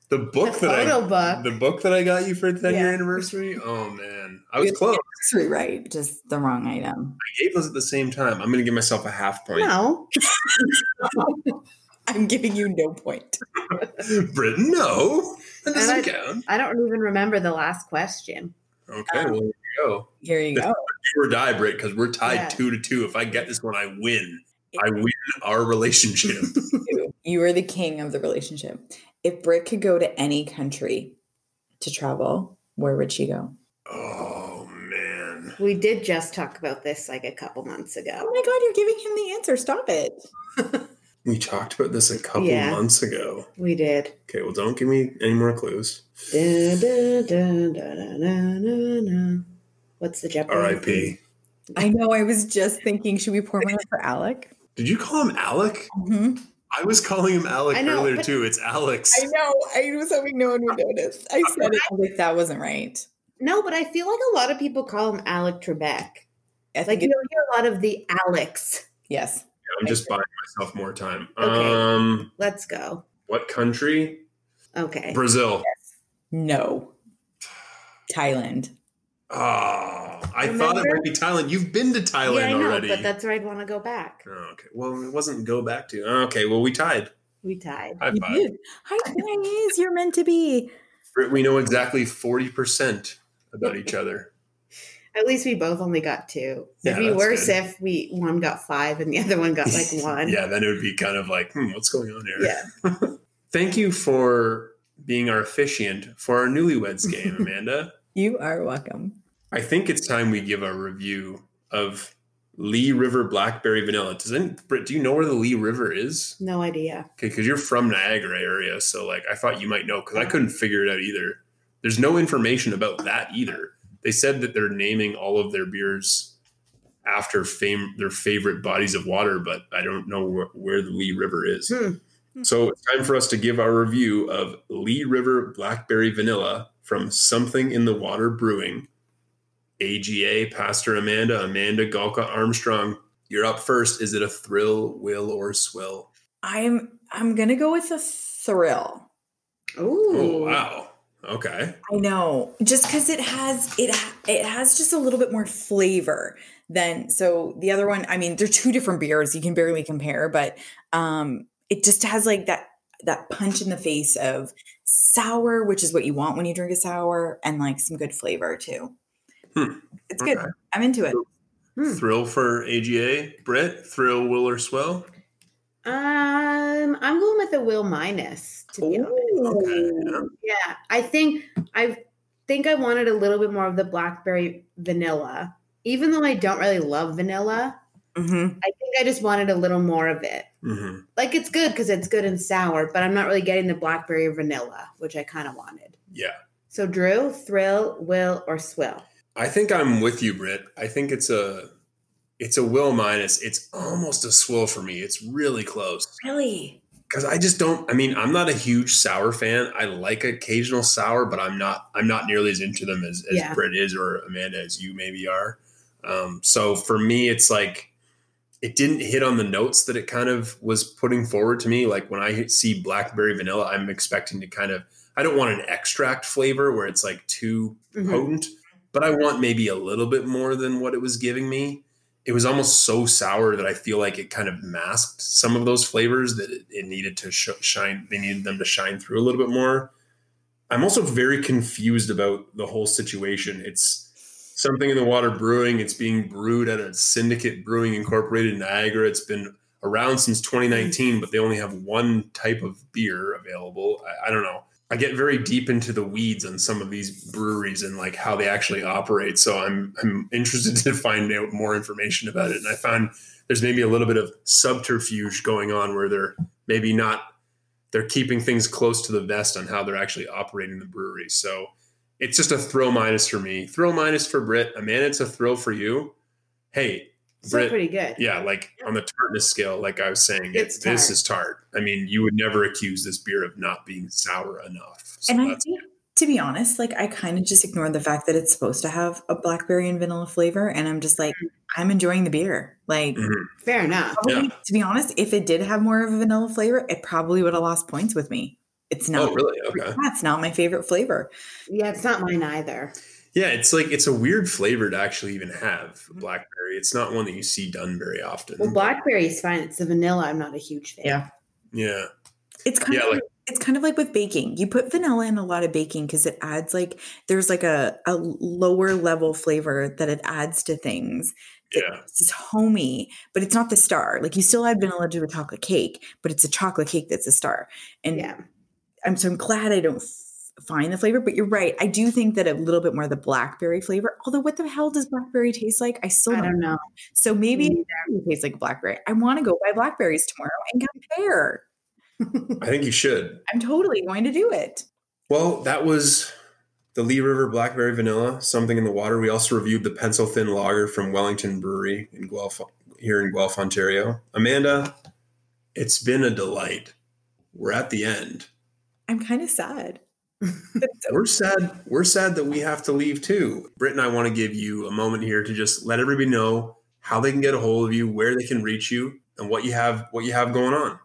The book The that I book. the book that I got you for the 10 year Yeah. anniversary. Oh man, I was close. right? Just the wrong item. I gave those at the same time. I'm gonna give myself a half point. No. I'm giving you no point. Britt, no, that doesn't I- count. I don't even remember the last question. Okay, Um, well there you go. Here you go. Do or die, Britt, because we're tied Yeah. two to two. If I get this one, I win. I win our relationship. You. You are the king of the relationship. If Britt could go to any country to travel, where would she go? oh man. We did just talk about this like a couple months ago. Oh ago. my god, you're giving him the answer. Stop it. We talked about this a couple Yeah. months ago. We did. Okay, well don't give me any more clues. Da, da, da, da, da, da, da, da. What's the Jeopardy? R.I.P. I know. I was just thinking, should we pour one for Alec? Did you call him Alec? Mm-hmm. I was calling him Alec know, earlier too. It's Alex. I know. I was hoping no one would notice. I said it. Like, that wasn't right. No, but I feel like a lot of people call him Alec Trebek. I Like you it, don't hear a lot of the Alex. yes. I'm just buying myself more time. Okay. Um, Let's go. what country? Okay. Brazil. No. Thailand. Oh, I thought it might be Thailand. You've been to Thailand yeah, I know, already. but that's where I'd want to go back. oh, okay. Well, it wasn't go back to. Oh, okay. Well, we tied. We tied. High You five. did. Hi, guys. You're meant to be. We know exactly forty percent about each other. At least we both only got two. It'd be worse good. if we one got five and the other one got like one. yeah, then it would be kind of like, hmm, what's going on here? Yeah. Thank you for being our officiant for our newlyweds game, Amanda. You are welcome. I think it's time we give a review of Lee River Blackberry Vanilla. Does any, Britt, do you know where the Lee River is? No idea. Okay, because you're from Niagara area, so like I thought you might know because I couldn't figure it out either. There's no information about that either. They said that they're naming all of their beers after fame their favorite bodies of water, but I don't know where, where the Lee River is. Hmm. So it's time for us to give our review of Lee River Blackberry Vanilla from Something in the Water Brewing. AGA, Pastor Amanda, Amanda Galka Armstrong. You're up first. Is it a thrill, will, or swill? I'm I'm gonna go with a thrill. Ooh. Oh wow. Okay. I know, just because it has it it has just a little bit more flavor than so the other one. I mean, they're two different beers. You can barely compare, but um, it just has like that that punch in the face of sour, which is what you want when you drink a sour, and like some good flavor too. Hmm. It's good. I'm into it. Hmm. Thrill for AGA. Britt, thrill, will, or swell? Um, I'm going with a will minus. To be honest. Yeah. I think I think I wanted a little bit more of the blackberry vanilla. Even though I don't really love vanilla, hmm I think I just wanted a little more of it. hmm Like it's good because it's good and sour, but I'm not really getting the blackberry vanilla, which I kind of wanted. Yeah. So Drew, thrill, will, or swill? I think I'm with you, Britt. I think it's a it's a will minus. It's almost a swill for me. It's really close. Really? because I just don't. I mean, I'm not a huge sour fan. I like occasional sour, but I'm not. I'm not nearly as into them as, as Yeah. Britt is or Amanda as you maybe are. Um, so for me, it's like it didn't hit on the notes that it kind of was putting forward to me. Like when I see blackberry vanilla, I'm expecting to kind of. I don't want an extract flavor where it's like too Mhm. potent, but I want maybe a little bit more than what it was giving me. It was almost so sour that I feel like it kind of masked some of those flavors that it, it needed to sh- shine. They needed them to shine through a little bit more. I'm also very confused about the whole situation. It's something in the water brewing. It's being brewed at a Syndicate Brewing Incorporated in Niagara. It's been around since 2019, but they only have one type of beer available. I, I don't know. I get very deep into the weeds on some of these breweries and like how they actually operate. So I'm I'm interested to find out more information about it. And I found there's maybe a little bit of subterfuge going on where they're maybe not they're keeping things close to the vest on how they're actually operating the brewery. So it's just a thrill minus for me. Thrill minus for Britt. Amanda, it's a thrill for you. Hey, Still Brit- pretty good. yeah, like on the tartness scale, like I was saying, It's it's this is tart. I mean, you would never accuse this beer of not being sour enough. So and I think, to be honest, like I kind of just ignored the fact that it's supposed to have a blackberry and vanilla flavor, and I'm just like, I'm enjoying the beer. Like, Mhm. Fair enough. probably, Yeah. to be honest, if it did have more of a vanilla flavor, it probably would have lost points with me. It's not. Oh, really? Okay. That's not my favorite flavor. Yeah, it's not mine either. Yeah, it's like it's a weird flavor to actually even have mm-hmm. blackberry. It's not one that you see done very often. Well, blackberry is fine. It's the vanilla. I'm not a huge fan. Yeah. yeah, It's kind Yeah, of like- it's kind of like with baking. You put vanilla in a lot of baking because it adds like there's like a, a lower level flavor that it adds to things. yeah, It's homey, but it's not the star. Like you still add mm-hmm. vanilla to a chocolate cake, but it's a chocolate cake that's a star. And Yeah. I'm so I'm glad I don't f- find the flavor. But you're right. I do think that a little bit more of the blackberry flavor. Although, what the hell does blackberry taste like? I still don't don't know. So maybe Me it tastes like blackberry. I want to go buy blackberries tomorrow and compare. I think you should. I'm totally going to do it. Well, that was the Lee River Blackberry Vanilla, something in the water. We also reviewed the Pencil Thin Lager from Wellington Brewery in Guelph, here in Guelph, Ontario. Amanda, it's been a delight. We're at the end. I'm kind of sad. We're sad. We're sad that we have to leave too. Britt and I want to give you a moment here to just let everybody know how they can get a hold of you, where they can reach you, and what you have what you have going on.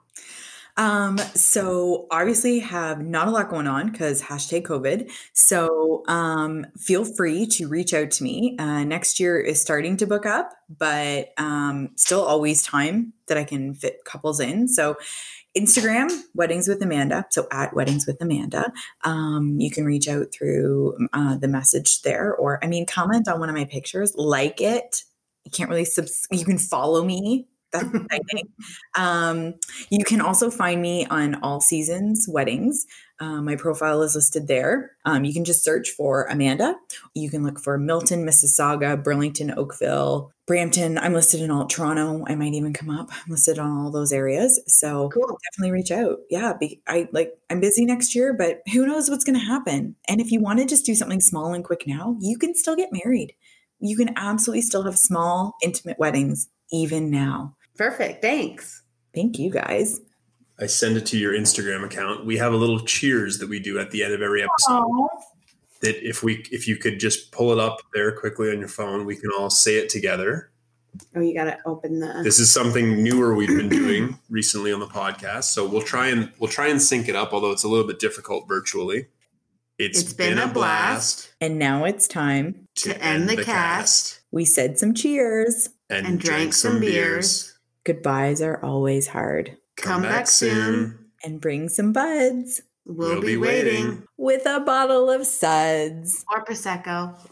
Um, so obviously have not a lot going on because hashtag COVID. So um, feel free to reach out to me. Uh, next year is starting to book up, but um, still always time that I can fit couples in. So Instagram, Weddings with Amanda. So at Weddings with Amanda. Um, you can reach out through uh, the message there, or I mean, comment on one of my pictures, like it. You can't really subs- you can follow me. That's exciting. Um, you can also find me on All Seasons Weddings. Uh, my profile is listed there. Um, you can just search for Amanda. You can look for Milton, Mississauga, Burlington, Oakville, Brampton. I'm listed in all Toronto. I might even come up. I'm listed on all those areas. So Cool. definitely reach out. Yeah, be, I like I'm busy next year, but who knows what's going to happen? And if you want to just do something small and quick now, you can still get married. You can absolutely still have small, intimate weddings even now. Perfect. Thanks. Thank you guys. I send it to your Instagram account. We have a little cheers that we do at the end of every episode. That if we if you could just pull it up there quickly on your phone, we can all say it together. Oh, you got to open the. This is something newer we've been doing recently on the podcast, so we'll try and we'll try and sync it up. Although it's a little bit difficult virtually. It's been a blast. And now it's time. To end the cast. We said some cheers. and, and drank some beers. Goodbyes are always hard. Come back soon. And bring some buds We'll, be, waiting. with a bottle of suds. Or Prosecco.